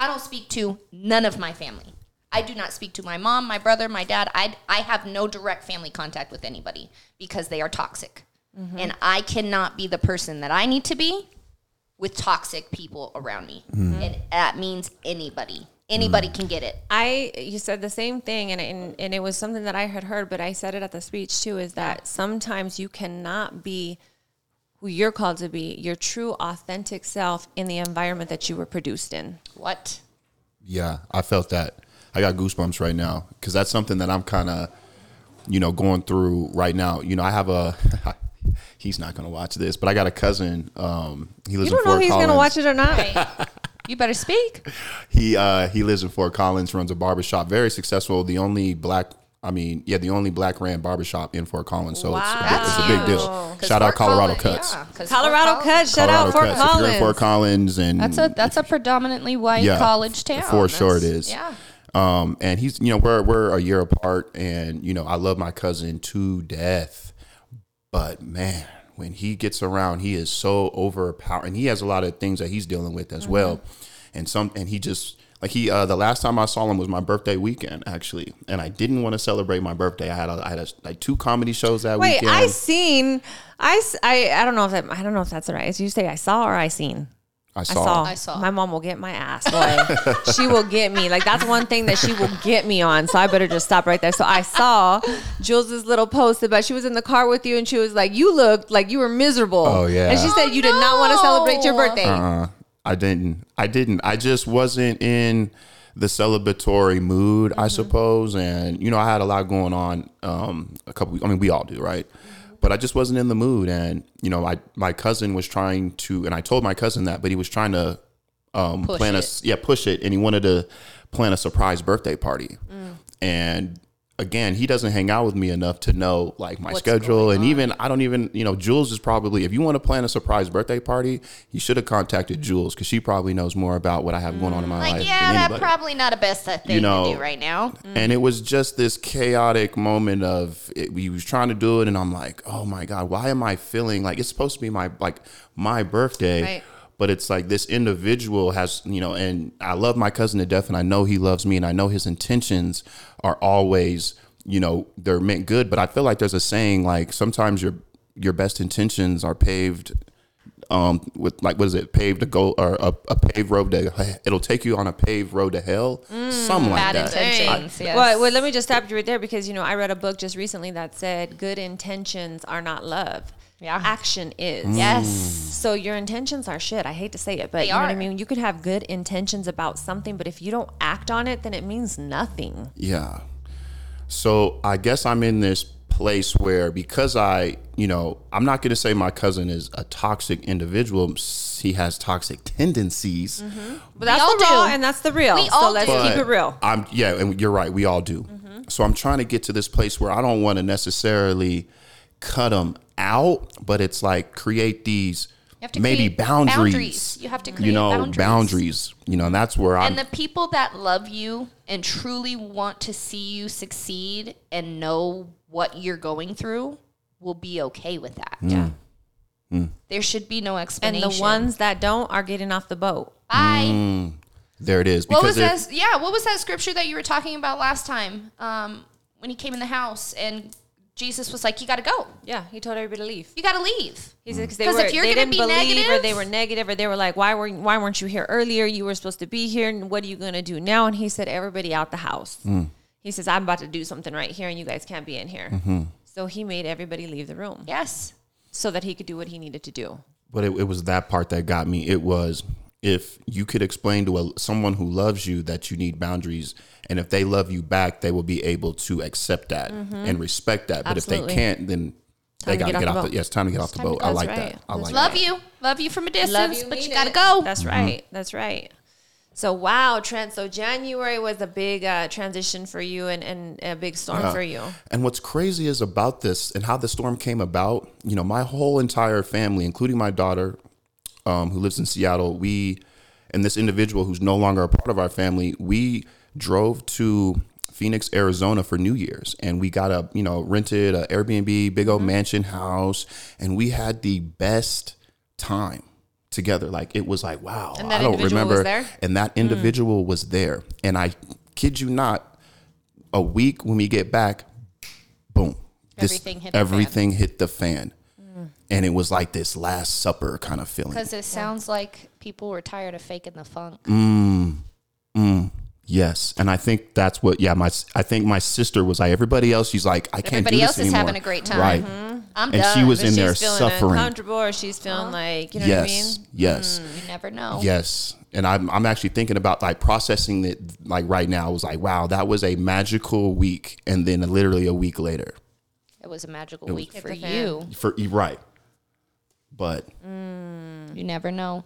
I don't speak to none of my family. I do not speak to my mom, my brother, my dad. I I have no direct family contact with anybody because they are toxic, Mm-hmm. and I cannot be the person that I need to be with toxic people around me. And that means anybody. Anybody can get it. I you said the same thing and, and and it was something that I had heard but I said it at the speech too is that sometimes you cannot be who you're called to be your true authentic self in the environment that you were produced in. What? Yeah, I felt that. I got goosebumps right now because that's something that I'm kind of, you know, going through right now. You know, I have a. he's not gonna watch this, but I got a cousin. Um, he lives You don't in know Fort if he's going to watch it or not. You better speak. He uh, he lives in Fort Collins, runs a barbershop, very successful. The only black, I mean, yeah, the only black ran barbershop in Fort Collins. So it's, a big, it's a big deal. Wow. 'Cause Shout out Colorado Collins- Cuts. yeah, 'cause Colorado Fort Cuts. Shout out Fort Cuts. If you're in Fort Collins. Collins, and That's a that's a predominantly white Yeah, college town. for sure it is. Yeah. Um, and he's, you know, we're we're a year apart, and you know, I love my cousin to death, but man, when he gets around, he is so overpowering. And he has a lot of things that he's dealing with as well, and some, and he just like he. Uh, the last time I saw him was my birthday weekend, actually, and I didn't want to celebrate my birthday. I had a, I had a, like two comedy shows that weekend. Wait, weekend. I seen. I, s- I I don't know if that, I don't know if that's right. Did you say I saw or I seen? I I saw. saw. I saw. My mom will get my ass, boy. she will get me. Like that's one thing that she will get me on. So I better just stop right there. So I saw Jules's little post about she was in the car with you and she was like, "You looked like you were miserable." Oh, yeah. And she said you did not want to celebrate your birthday. Uh, I didn't. I didn't. I just wasn't in the celebratory mood, I suppose. And you know, I had a lot going on. Um, a couple. I mean, we all do, right? But I just wasn't in the mood. And you know, I my cousin was trying to, and I told my cousin that, but he was trying to um, Push plan a it. s- yeah push it, and he wanted to plan a surprise birthday party. And again, he doesn't hang out with me enough to know like my What's schedule, and even I don't even you know Jules is probably if you want to plan a surprise birthday party, you should have contacted Jules because she probably knows more about what I have going on in my Like, life. yeah, that's probably not a best thing You know, to do right now. Mm. And it was just this chaotic moment of it, we was trying to do it, and I'm like, oh my god, why am I feeling like it's supposed to be my like my birthday, Right. But it's like this individual has you know, and I love my cousin to death, and I know he loves me, and I know his intentions are always you know they're meant good, but I feel like there's a saying like sometimes your your best intentions are paved um with like what is it paved to go or a, a paved road to it'll take you on a paved road to hell something like Bad that intentions. yes. Well, well, let me just stop you right there because you know I read a book just recently that said good intentions are not love. Yeah. Action is. Mm. yes. So your intentions are shit. I hate to say it, but They you know what I mean. You could have good intentions about something, but if you don't act on it, then it means nothing. Yeah. So I guess I'm in this place where because I, you know, I'm not going to say my cousin is a toxic individual. He has toxic tendencies. Mm-hmm. But that's all the raw do. and that's the real. We so all let's do. keep it real. I'm yeah, and you're right. We all do. Mm-hmm. So I'm trying to get to this place where I don't want to necessarily cut them out, but it's like create these You have to maybe create boundaries. boundaries. You have to you know boundaries. boundaries. You know, and that's where I'm. And the people that love you and truly want to see you succeed and know what you're going through will be okay with that. Yeah. There should be no explanation. And the ones that don't are getting off the boat. Bye. Mm. there it is. What was Because that? Yeah, what was that scripture that you were talking about last time? Um, when he came in the house and Jesus was like, "You got to go. Yeah, he told everybody to leave. You got to leave." He mm. said because they 'Cause were if you're they gonna didn't be believe or they were negative or they were like, why were why weren't you here earlier? You were supposed to be here. And what are you gonna do now? And he said, everybody out the house. Mm. He says, I'm about to do something right here, and you guys can't be in here. Mm-hmm. So he made everybody leave the room Yes. so that he could do what he needed to do. but it, it was that part that got me. It was if you could explain to a, someone who loves you that you need boundaries, and if they love you back, they will be able to accept that and respect that. But if they can't, then they Time to got to get get off the off boat. the. Yeah, it's time to get off the time to- boat. I like right. that. I That's like Love that. you. Love you from a Love distance, you, but you got to it. go. That's right. That's right. So wow, Trent. So January was a big uh, transition for you and, and a big storm for you. And what's crazy is about this and how the storm came about. You know, my whole entire family, including my daughter, um, who lives in Seattle, we and this individual who's no longer a part of our family, we drove to Phoenix, Arizona for New Year's, and we got a you know rented a Airbnb, big old mansion house, and we had the best time together. Like it was like wow, I don't remember, and that individual was there, and I kid you not, a week when we get back, boom, this- Everything hit the fan. everything hit the fan. And it was like this Last Supper kind of feeling. Because it sounds like people were tired of faking the funk. Mm, mm, yes, and I think that's what. Yeah, my I think my sister was like everybody else. She's like I can't Everybody do this else is anymore. having a great time. right? Mm-hmm. I'm And done. she was But in she's there feeling suffering. uncomfortable, or she's feeling like you know Yes, what I mean. Mm. yes, You never know. yes. And I'm I'm actually thinking about like processing it like right now. I was like, wow, that was a magical week, and then literally a week later, It was a magical week for the you. for right. But You never know.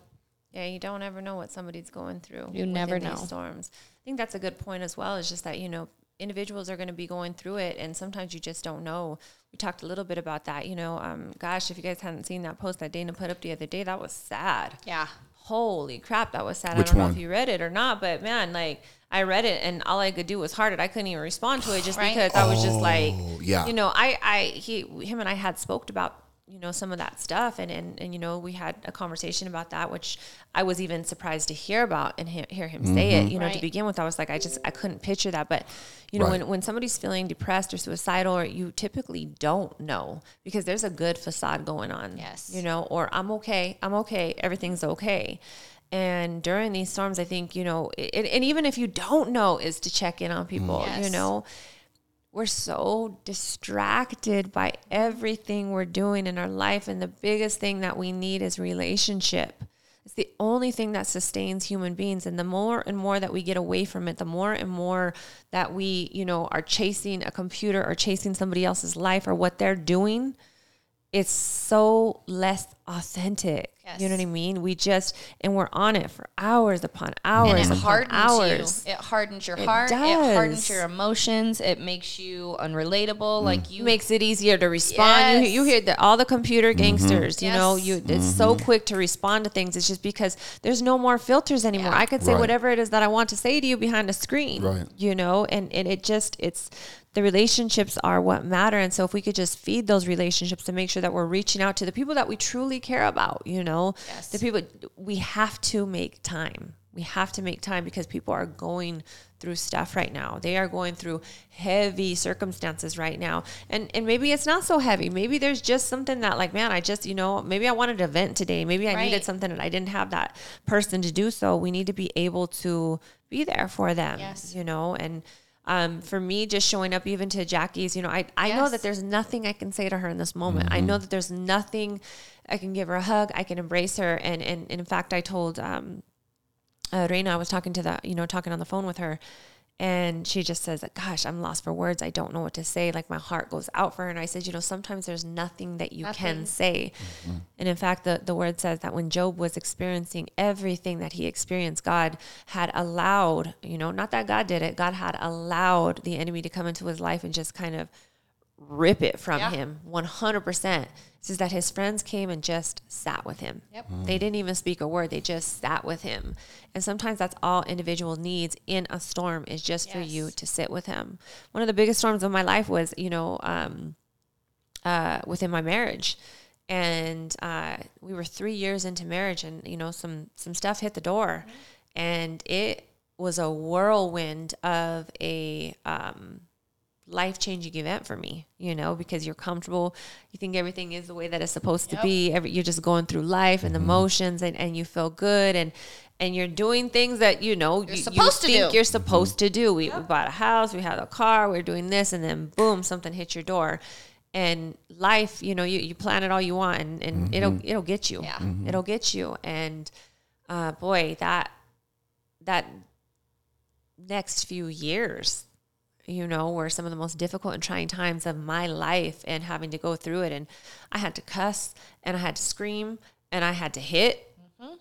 Yeah, you don't ever know what somebody's going through. You never know. these storms. I think that's a good point as well. Is just that you know individuals are going to be going through it, and sometimes you just don't know. We talked a little bit about that. You know, um, gosh, if you guys hadn't seen that post that Dana put up the other day, that was sad. Yeah. Holy crap, that was sad. Which I don't know one? if you read it or not, but man, like I read it and all I could do was heart it. I couldn't even respond to it just Right. because I was just like, Oh, yeah. you know, I, I, he, him and I had spoke about, you know, some of that stuff and, and, and, you know, we had a conversation about that, which I was even surprised to hear about and he- hear him say it, mm-hmm. you know, to begin with, I was like, I just, I couldn't picture that. But, you know, Right. when, when somebody's feeling depressed or suicidal, or you typically don't know because there's a good facade going on. Yes. You know, or I'm okay, I'm okay, everything's okay. And during these storms, I think, you know, it, and even if you don't know, is to check in on people, you know. We're so distracted by everything we're doing in our life. And the biggest thing that we need is relationship. It's the only thing that sustains human beings. And the more and more that we get away from it, the more and more that we, you know, are chasing a computer or chasing somebody else's life or what they're doing, it's so less authentic. You know what I mean? We just and we're on it for hours upon hours And it upon hardens hours. you. It hardens your It heart. It hardens your emotions. It makes you unrelatable. Like mm. you makes it easier to respond. You, you hear that all the computer mm-hmm. gangsters, you know, you it's mm-hmm. so quick to respond to things. It's just because there's no more filters anymore. Yeah. I could say Right. whatever it is that I want to say to you behind a screen, Right. you know, and, and it just it's the relationships are what matter. And so if we could just feed those relationships to make sure that we're reaching out to the people that we truly care about, you know, Yes. the people we have to make time. We have to make time because people are going through stuff right now. They are going through heavy circumstances right now. And and maybe it's not so heavy. Maybe there's just something that like, man, I just, you know, maybe I wanted to vent today. Maybe I Right. needed something and I didn't have that person to do so. We need to be able to be there for them. Yes. You know, and um, for me, just showing up even to Jackie's, you know, I, I know that there's nothing I can say to her in this moment. I know that there's nothing I can give her a hug. I can embrace her. And, and, and in fact, I told, um, uh, Reina, I was talking to the, you know, talking on the phone with her and she just says, gosh, I'm lost for words. I don't know what to say. Like my heart goes out for her. And I said, you know, sometimes there's nothing that you can Nothing. say. And in fact, the, the word says that when Job was experiencing everything that he experienced, God had allowed, you know, not that God did it, God had allowed the enemy to come into his life and just kind of rip it from Yeah. him 100%. It says that his friends came and just sat with him. Yep. They didn't even speak a word. They just sat with him. And sometimes that's all individual needs in a storm is just for you to sit with him. One of the biggest storms of my life was, you know, um, uh, within my marriage. And uh, we were three years into marriage, and you know some some stuff hit the door, and it was a whirlwind of a um, life changing event for me. You know, because you're comfortable, you think everything is the way that it's supposed to be. Every, you're just going through life and mm-hmm. the motions, and, and you feel good, and and you're doing things that you know you're supposed to do. You're supposed mm-hmm. to do. We, we bought a house, we had a car, we are doing this, and then boom, something hits your door. And life, you know, you, you plan it all you want, and, and mm-hmm. it'll it'll get you. Yeah. It'll get you. And uh, boy, that that next few years, you know, were some of the most difficult and trying times of my life, and having to go through it. And I had to cuss, and I had to scream, and I had to hit,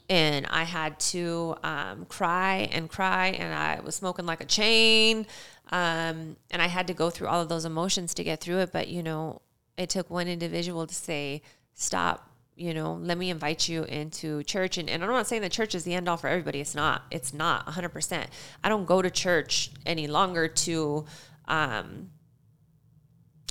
and I had to um, cry and cry, and I was smoking like a chain, um, and I had to go through all of those emotions to get through it. But you know, it took one individual to say, "Stop." You know, let me invite you into church. And, and I'm not saying that church is the end all for everybody. It's not. It's not 100%. I don't go to church any longer to um,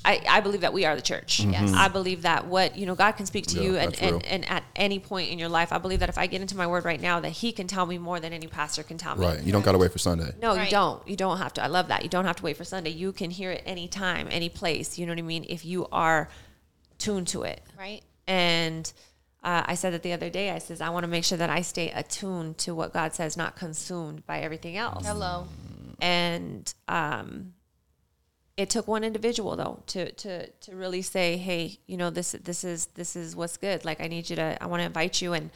I, I believe that we are the church. Yes. I believe that what, you know, God can speak to Yeah, you and, that's real. and, and at any point in your life. I believe that if I get into my word right now, that he can tell me more than any pastor can tell me. Right. You don't got to wait for Sunday. No, you don't. You don't have to. I love that. You don't have to wait for Sunday. You can hear it anytime, any place. You know what I mean? If you are tuned to it. Right. And uh, I said that the other day. I says I want to make sure that I stay attuned to what God says, not consumed by everything else Hello. and um, it took one individual though to to to really say, hey, you know this this is this is what's good. Like I need you to, I want to invite you, and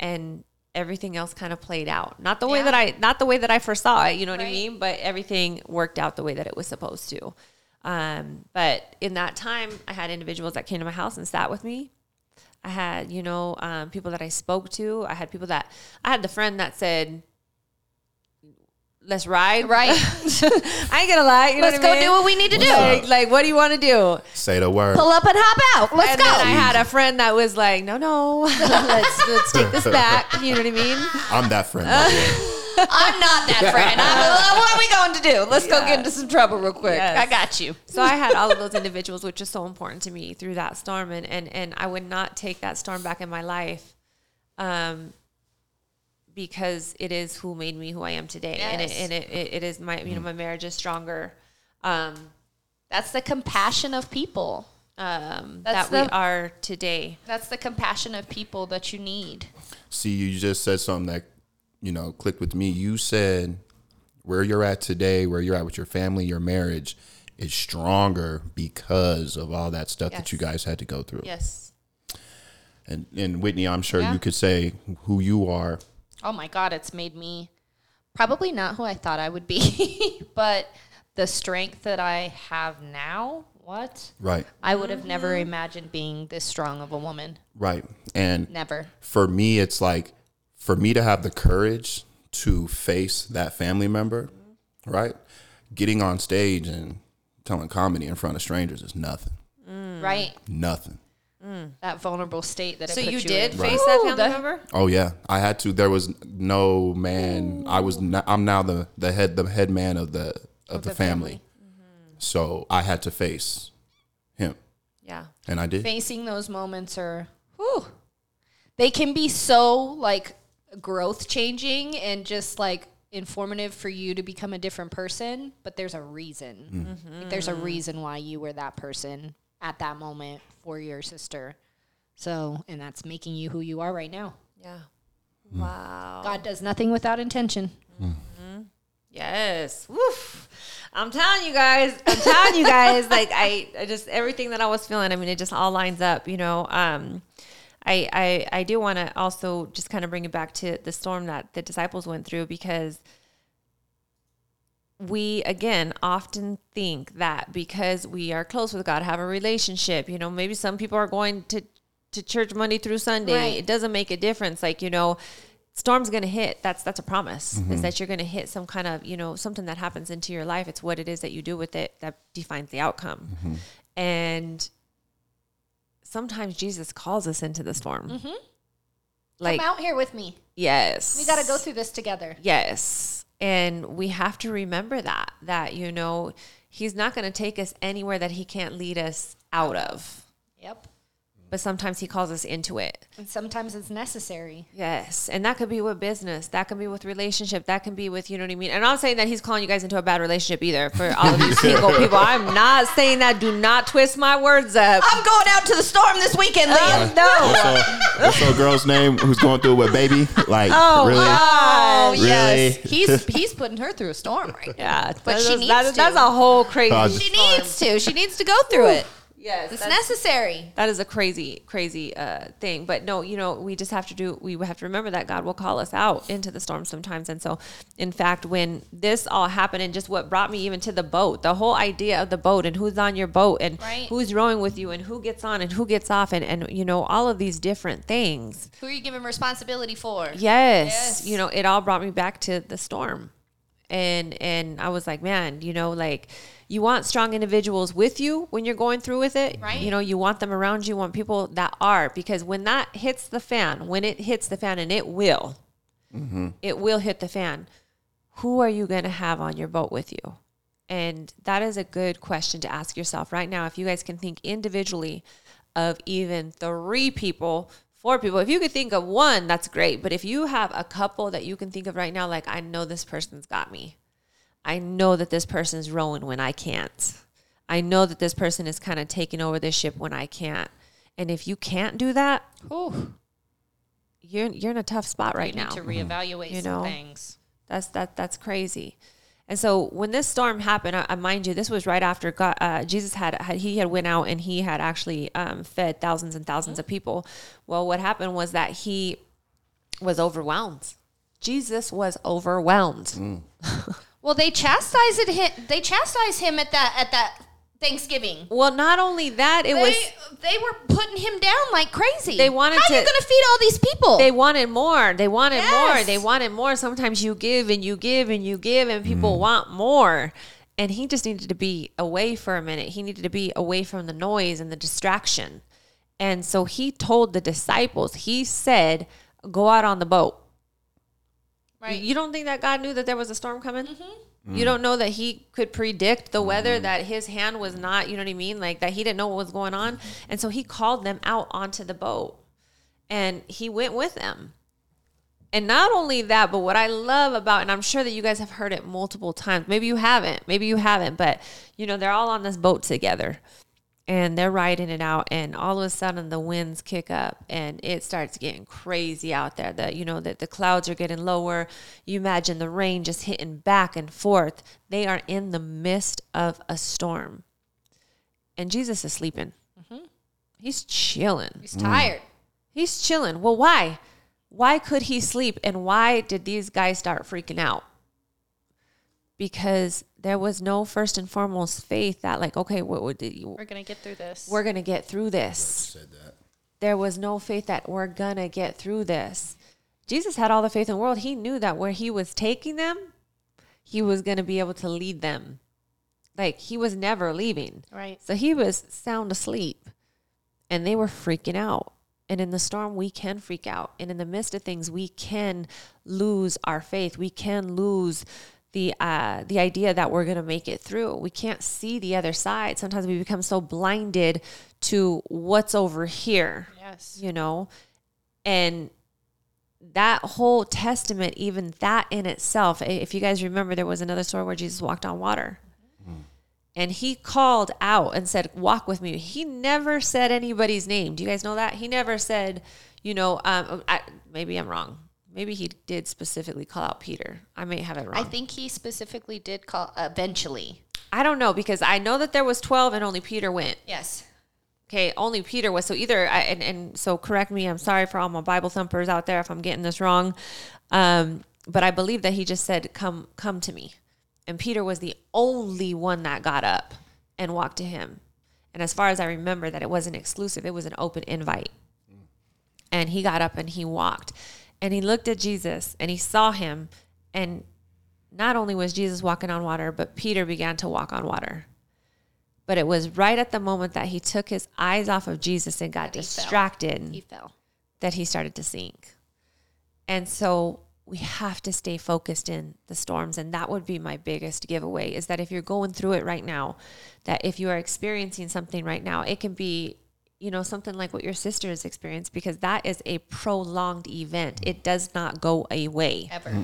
and everything else kind of played out. Not the way that I not the way that I foresaw it. You know what I mean? But everything worked out the way that it was supposed to. Um, but in that time, I had individuals that came to my house and sat with me. I had, you know, um, people that I spoke to. I had people that I had the friend that said, "Let's ride." Right. I ain't gonna lie. You know Let's what I go mean? do what we need to do. Like, like, what do you want to do? Say the word. Pull up and hop out. Let's and go. then I had a friend that was like, "No, no, let's let's take this back." You know what I mean? I'm that friend. by the way. I'm not that friend. I'm, what are we going to do? Let's go get into some trouble real quick. Yes. I got you. So I had all of those individuals, which is so important to me through that storm, and and and I would not take that storm back in my life, um, because it is who made me who I am today, and it and it, it, it is my you know my marriage is stronger, um, That's the compassion of people. um, That's that we the- are today. That's the compassion of people that you need. See, you just said something that, you know, clicked with me. You said where you're at today, where you're at with your family, your marriage is stronger because of all that stuff that you guys had to go through. Yes. And and Whitney, I'm sure Yeah. you could say who you are. Oh my God, it's made me probably not who I thought I would be, but the strength that I have now, what? Right. I would have never imagined being this strong of a woman. Right. And Never. for me, it's like for me to have the courage to face that family member, right? Getting on stage and telling comedy in front of strangers is nothing. Mm. Right? Nothing. Mm. That vulnerable state that So it put you you did in. face Ooh, that family the- member? Oh yeah, I had to. There was no man. I was. Not, I'm now the the head the head man of the of, the, the family. Mm-hmm. So I had to face him, Yeah. and I did. Facing those moments are, whew, they can be so like growth changing and just like informative for you to become a different person. But there's a reason. Mm. Like, there's a reason why you were that person at that moment for your sister. So, and that's making you who you are right now. Yeah. Mm. Wow. God does nothing without intention. Mm. Mm-hmm. Yes. Woof. I'm telling you guys, I'm telling you guys, like I, I just everything that I was feeling, I mean, it just all lines up, you know. Um I I, I do want to also just kind of bring it back to the storm that the disciples went through because we again often think that because we are close with God, have a relationship, you know, maybe some people are going to to church Monday through Sunday. Right. It doesn't make a difference. Like, you know, storm's going to hit. That's that's a promise. Is mm-hmm. that you're going to hit some kind of, you know, something that happens into your life. It's what it is that you do with it that defines the outcome. Mm-hmm. And sometimes Jesus calls us into the storm. Mm-hmm. Like, Come out here with me. yes. We got to go through this together. Yes. And we have to remember that, that, you know, he's not going to take us anywhere that he can't lead us out of. Yep. But sometimes he calls us into it. And sometimes it's necessary. Yes. And that could be with business. That can be with relationship. That can be with, you know what I mean? And I'm not saying that he's calling you guys into a bad relationship either for all of you single people. I'm not saying that. Do not twist my words up. I'm going out to the storm this weekend, Liam. Um, no. What's, what's our girl's name? Who's going through it with baby? Like Oh, really? Oh Really? yes, he's he's putting her through a storm right now. Yeah. But that she is- needs that is- to. That's a whole crazy. Cause- She needs to. She needs to go through it. Yes. It's necessary. that is a crazy crazy uh, thing but no you know we just have to do we have to remember that god will call us out into the storm sometimes and so in fact when this all happened and just what brought me even to the boat the whole idea of the boat and who's on your boat and Right. who's rowing with you and who gets on and who gets off and, and you know all of these different things Who are you giving responsibility for? yes, Yes. you know it all brought me back to the storm and and i was like man you know like you want strong individuals with you when you're going through with it. Right. you know you want them around you you want people that are because when that hits the fan when it hits the fan and it will mm-hmm. it will hit the fan who are you going to have on your boat with you? And that is a good question to ask yourself right now if you guys can think individually of even three people four people if you could think of one that's great but if you have a couple that you can think of right now like i know this person's got me i know that this person's rowing when i can't i know that this person is kind of taking over this ship when i can't and if you can't do that Ooh, you're you're in a tough spot right now. You need now to reevaluate You some know. things. that's that that's crazy. And so when this storm happened, I, I mind you, this was right after God, uh, Jesus had, had he had went out and he had actually um, fed thousands and thousands of people. Well, what happened was that he was overwhelmed. Jesus was overwhelmed. Well, they chastised him. They chastised him at that at that Thanksgiving. Well, not only that, it They, was they were putting him down like crazy. They wanted How are you going to feed all these people? they wanted more. They wanted more. They wanted more. Sometimes you give and you give and you give and people Mm. want more. And he just needed to be away for a minute. He needed to be away from the noise and the distraction. And so he told the disciples, he said, go out on the boat. right. You don't think that God knew that there was a storm coming? Mm-hmm. You mm. don't know that he could predict the weather, mm. that his hand was not, you know what I mean? Like that he didn't know what was going on. And so he called them out onto the boat and he went with them. And not only that, but what I love about, and I'm sure that you guys have heard it multiple times. Maybe you haven't, maybe you haven't, but you know, they're all on this boat together and they're riding it out and all of a sudden the winds kick up and it starts getting crazy out there. That you know that the clouds are getting lower. You imagine the rain just hitting back and forth. They are in the midst of a storm. And jesus is sleeping. Mm-hmm. He's chilling. He's tired. Mm. he's chilling. Well why? Why could he sleep? And why did these guys start freaking out? Because there was no first and foremost faith that like okay what would you We're going to get through this. we're gonna get through this. Said that. There was no faith that we're gonna get through this. Jesus had all the faith in the world. He knew that where he was taking them, he was gonna be able to lead them. Like he was never leaving. right. So he was sound asleep and they were freaking out. And in the storm, we can freak out. And in the midst of things, we can lose our faith. We can lose the uh, the idea that we're gonna make it through. We can't see the other side. Sometimes we become so blinded to what's over here Yes. you know? And that whole testament even that in itself if you guys remember there was another story where jesus walked on water. And he called out and said walk with me. He never said anybody's name. Do you guys know that? He never said you know um, I, maybe i'm wrong maybe he did specifically call out peter i may have it wrong I think he specifically did call eventually. I don't know because i know that there was 12 and only peter went Yes. Okay, only Peter was so either I, and and so correct me. I'm sorry for all my Bible thumpers out there if I'm getting this wrong, um, but I believe that he just said, "Come, come to me," and Peter was the only one that got up and walked to him. And as far as I remember, that it wasn't exclusive; it was an open invite. And he got up and he walked, and he looked at Jesus and he saw him, and not only was Jesus walking on water, but Peter began to walk on water. But it was right at the moment that he took his eyes off of Jesus and got he fell. distracted He fell. that he started to sink. And so we have to stay focused in the storms. And that would be my biggest giveaway is that if you're going through it right now, that if you are experiencing something right now, it can be, you know, something like what your sister has experienced because that is a prolonged event. It does not go away. Ever.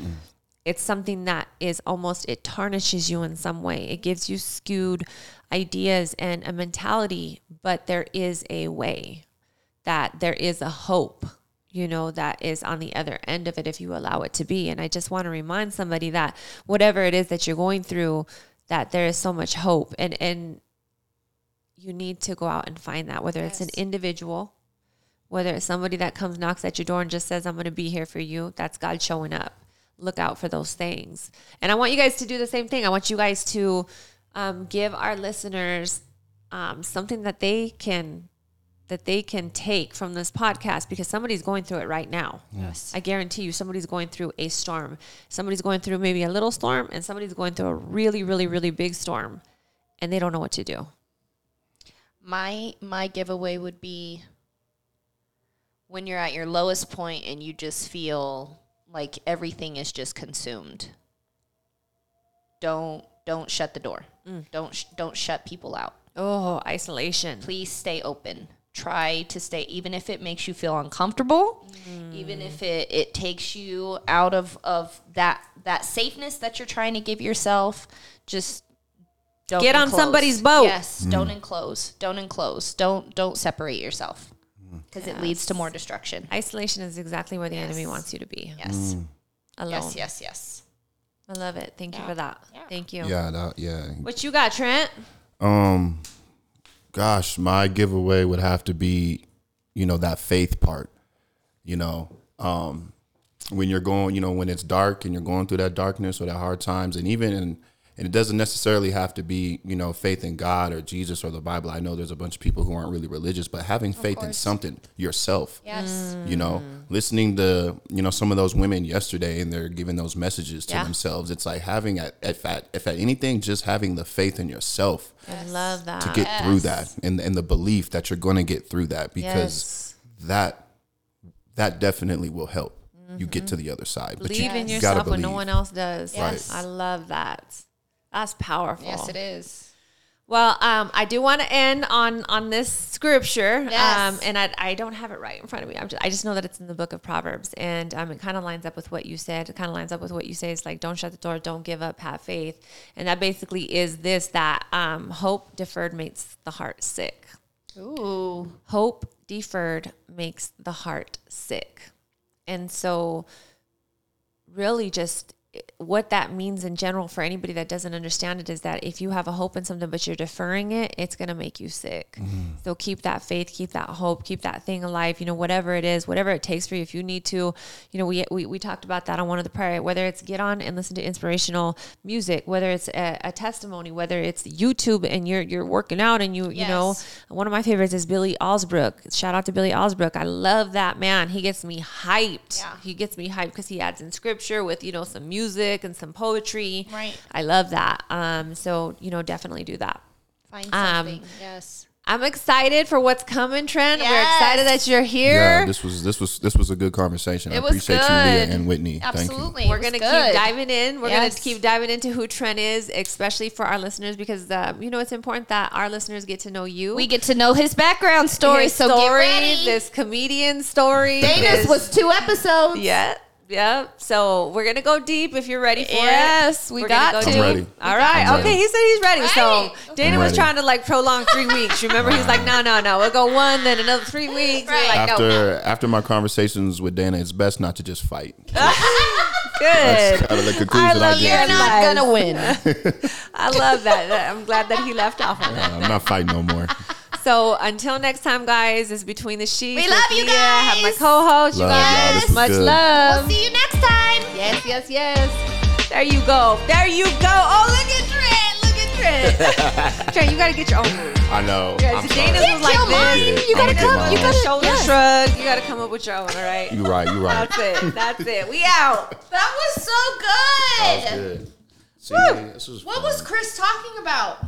it's something that is almost it tarnishes you in some way. It gives you skewed ideas and a mentality but there is a way that there is a hope you know that is on the other end of it if you allow it to be. And i just want to remind somebody that whatever it is that you're going through that there is so much hope. And and you need to go out and find that whether it's an individual whether it's somebody that comes knocks at your door and just says i'm going to be here for you that's god showing up look out for those things and i want you guys to do the same thing i want you guys to um, give our listeners um, something that they can that they can take from this podcast because somebody's going through it right now Yes. I guarantee you somebody's going through a storm. Somebody's going through maybe a little storm and somebody's going through a really, really, really big storm and they don't know what to do. My my giveaway would be when you're at your lowest point and you just feel like everything is just consumed. Don't don't shut the door. Mm. Don't sh- don't shut people out. Oh, isolation. Please stay open. Try to stay even if it makes you feel uncomfortable, mm. even if it, it takes you out of, of that that safeness that you're trying to give yourself. Just don't Get on somebody's boat. Yes, don't enclose. Don't enclose. Don't don't separate yourself because it leads to more destruction. Isolation is exactly where the enemy wants you to be. Yes, Alone. yes, yes, yes. I love it. Thank you for that. Yeah. Thank you. Yeah, that, yeah. What you got, Trent? Um, gosh, my giveaway would have to be, you know, that faith part. You know, um, when you're going, you know, when it's dark and you're going through that darkness or that hard times, and even in and it doesn't necessarily have to be you know faith in god or jesus or the bible i know there's a bunch of people who aren't really religious but having faith in something yourself Yes. Mm. you know listening to you know some of those women yesterday and they're giving those messages to Yeah. themselves it's like having at, if at if at anything just having the faith in yourself I love that. to get through that and, and the belief that you're going to get through that because that that definitely will help you get mm-hmm. to the other side but believe you, in you yourself when no one else does. Yes. I love that. That's powerful. Yes, it is. Well, um, I do want to end on on this scripture, Yes. um, and I, I don't have it right in front of me. I'm just, I just know that it's in the book of Proverbs, and um, it kind of lines up with what you said. It kind of lines up with what you say. It's like don't shut the door, don't give up, have faith, and that basically is this: that um, hope deferred makes the heart sick. Ooh. Hope deferred makes the heart sick, and so really just what that means in general for anybody that doesn't understand it is that if you have a hope in something but you're deferring it, it's going to make you sick. Mm-hmm. So keep that faith, keep that hope, keep that thing alive, you know, whatever it is, whatever it takes for you. If you need to, you know, we, we, we talked about that on one of the prayer, whether it's get on and listen to inspirational music, whether it's a, a testimony, whether it's YouTube and you're, you're working out and you, you know, one of my favorites is Billy Alsbrook. Shout out to Billy Alsbrook. I love that man. He gets me hyped. Yeah. He gets me hyped because he adds in scripture with, you know, some music and some poetry. Right. I love that. Um, so, you know, definitely do that. Find Um, yes. I'm excited for what's coming, Trent. We're excited that you're here. yeah this was this was this was a good conversation i It was appreciate you Lea good. and whitney thank you Absolutely. We're gonna good. keep diving in. We're Yes. gonna keep diving into who Trent is, especially for our listeners, because uh, you know it's important that our listeners get to know you. We get to know his background story, His so get story, ready. This comedian story. Dana's this- was two episodes. Yeah. Yeah. So we're gonna go deep if you're ready for it. Yes, we We're got gonna go to. I'm ready. All right. I'm okay. ready. He said he's ready. So Right. Dana was trying to like prolong three weeks. Remember, he was like, no, no, no. We'll go one, then another three weeks. Right. like, after no, no. after my conversations with dana it's best not to just fight Good. that's kind of the conclusion i, love get your You're not gonna win. I love that. I'm glad that he left off on that. i'm not fighting no more So until next time, guys, it's between the sheets. We with love you Lea. I have my co-host. You Love y'all. guys, This much good. love. we'll see you next time. Yes, yes, yes. There you go. There you go. Oh, look at Trent. Look at Trent. Trent, you got to get your own move. i know Yeah, I'm so sorry. Dana's was like this. mine. You gotta come- my you own. gotta- shoulder Yes. shrug. You got to come up with your own, all right? you right you right That's it. That's it. We out. That was so that was good. good See, this was What fun. was Chris talking about?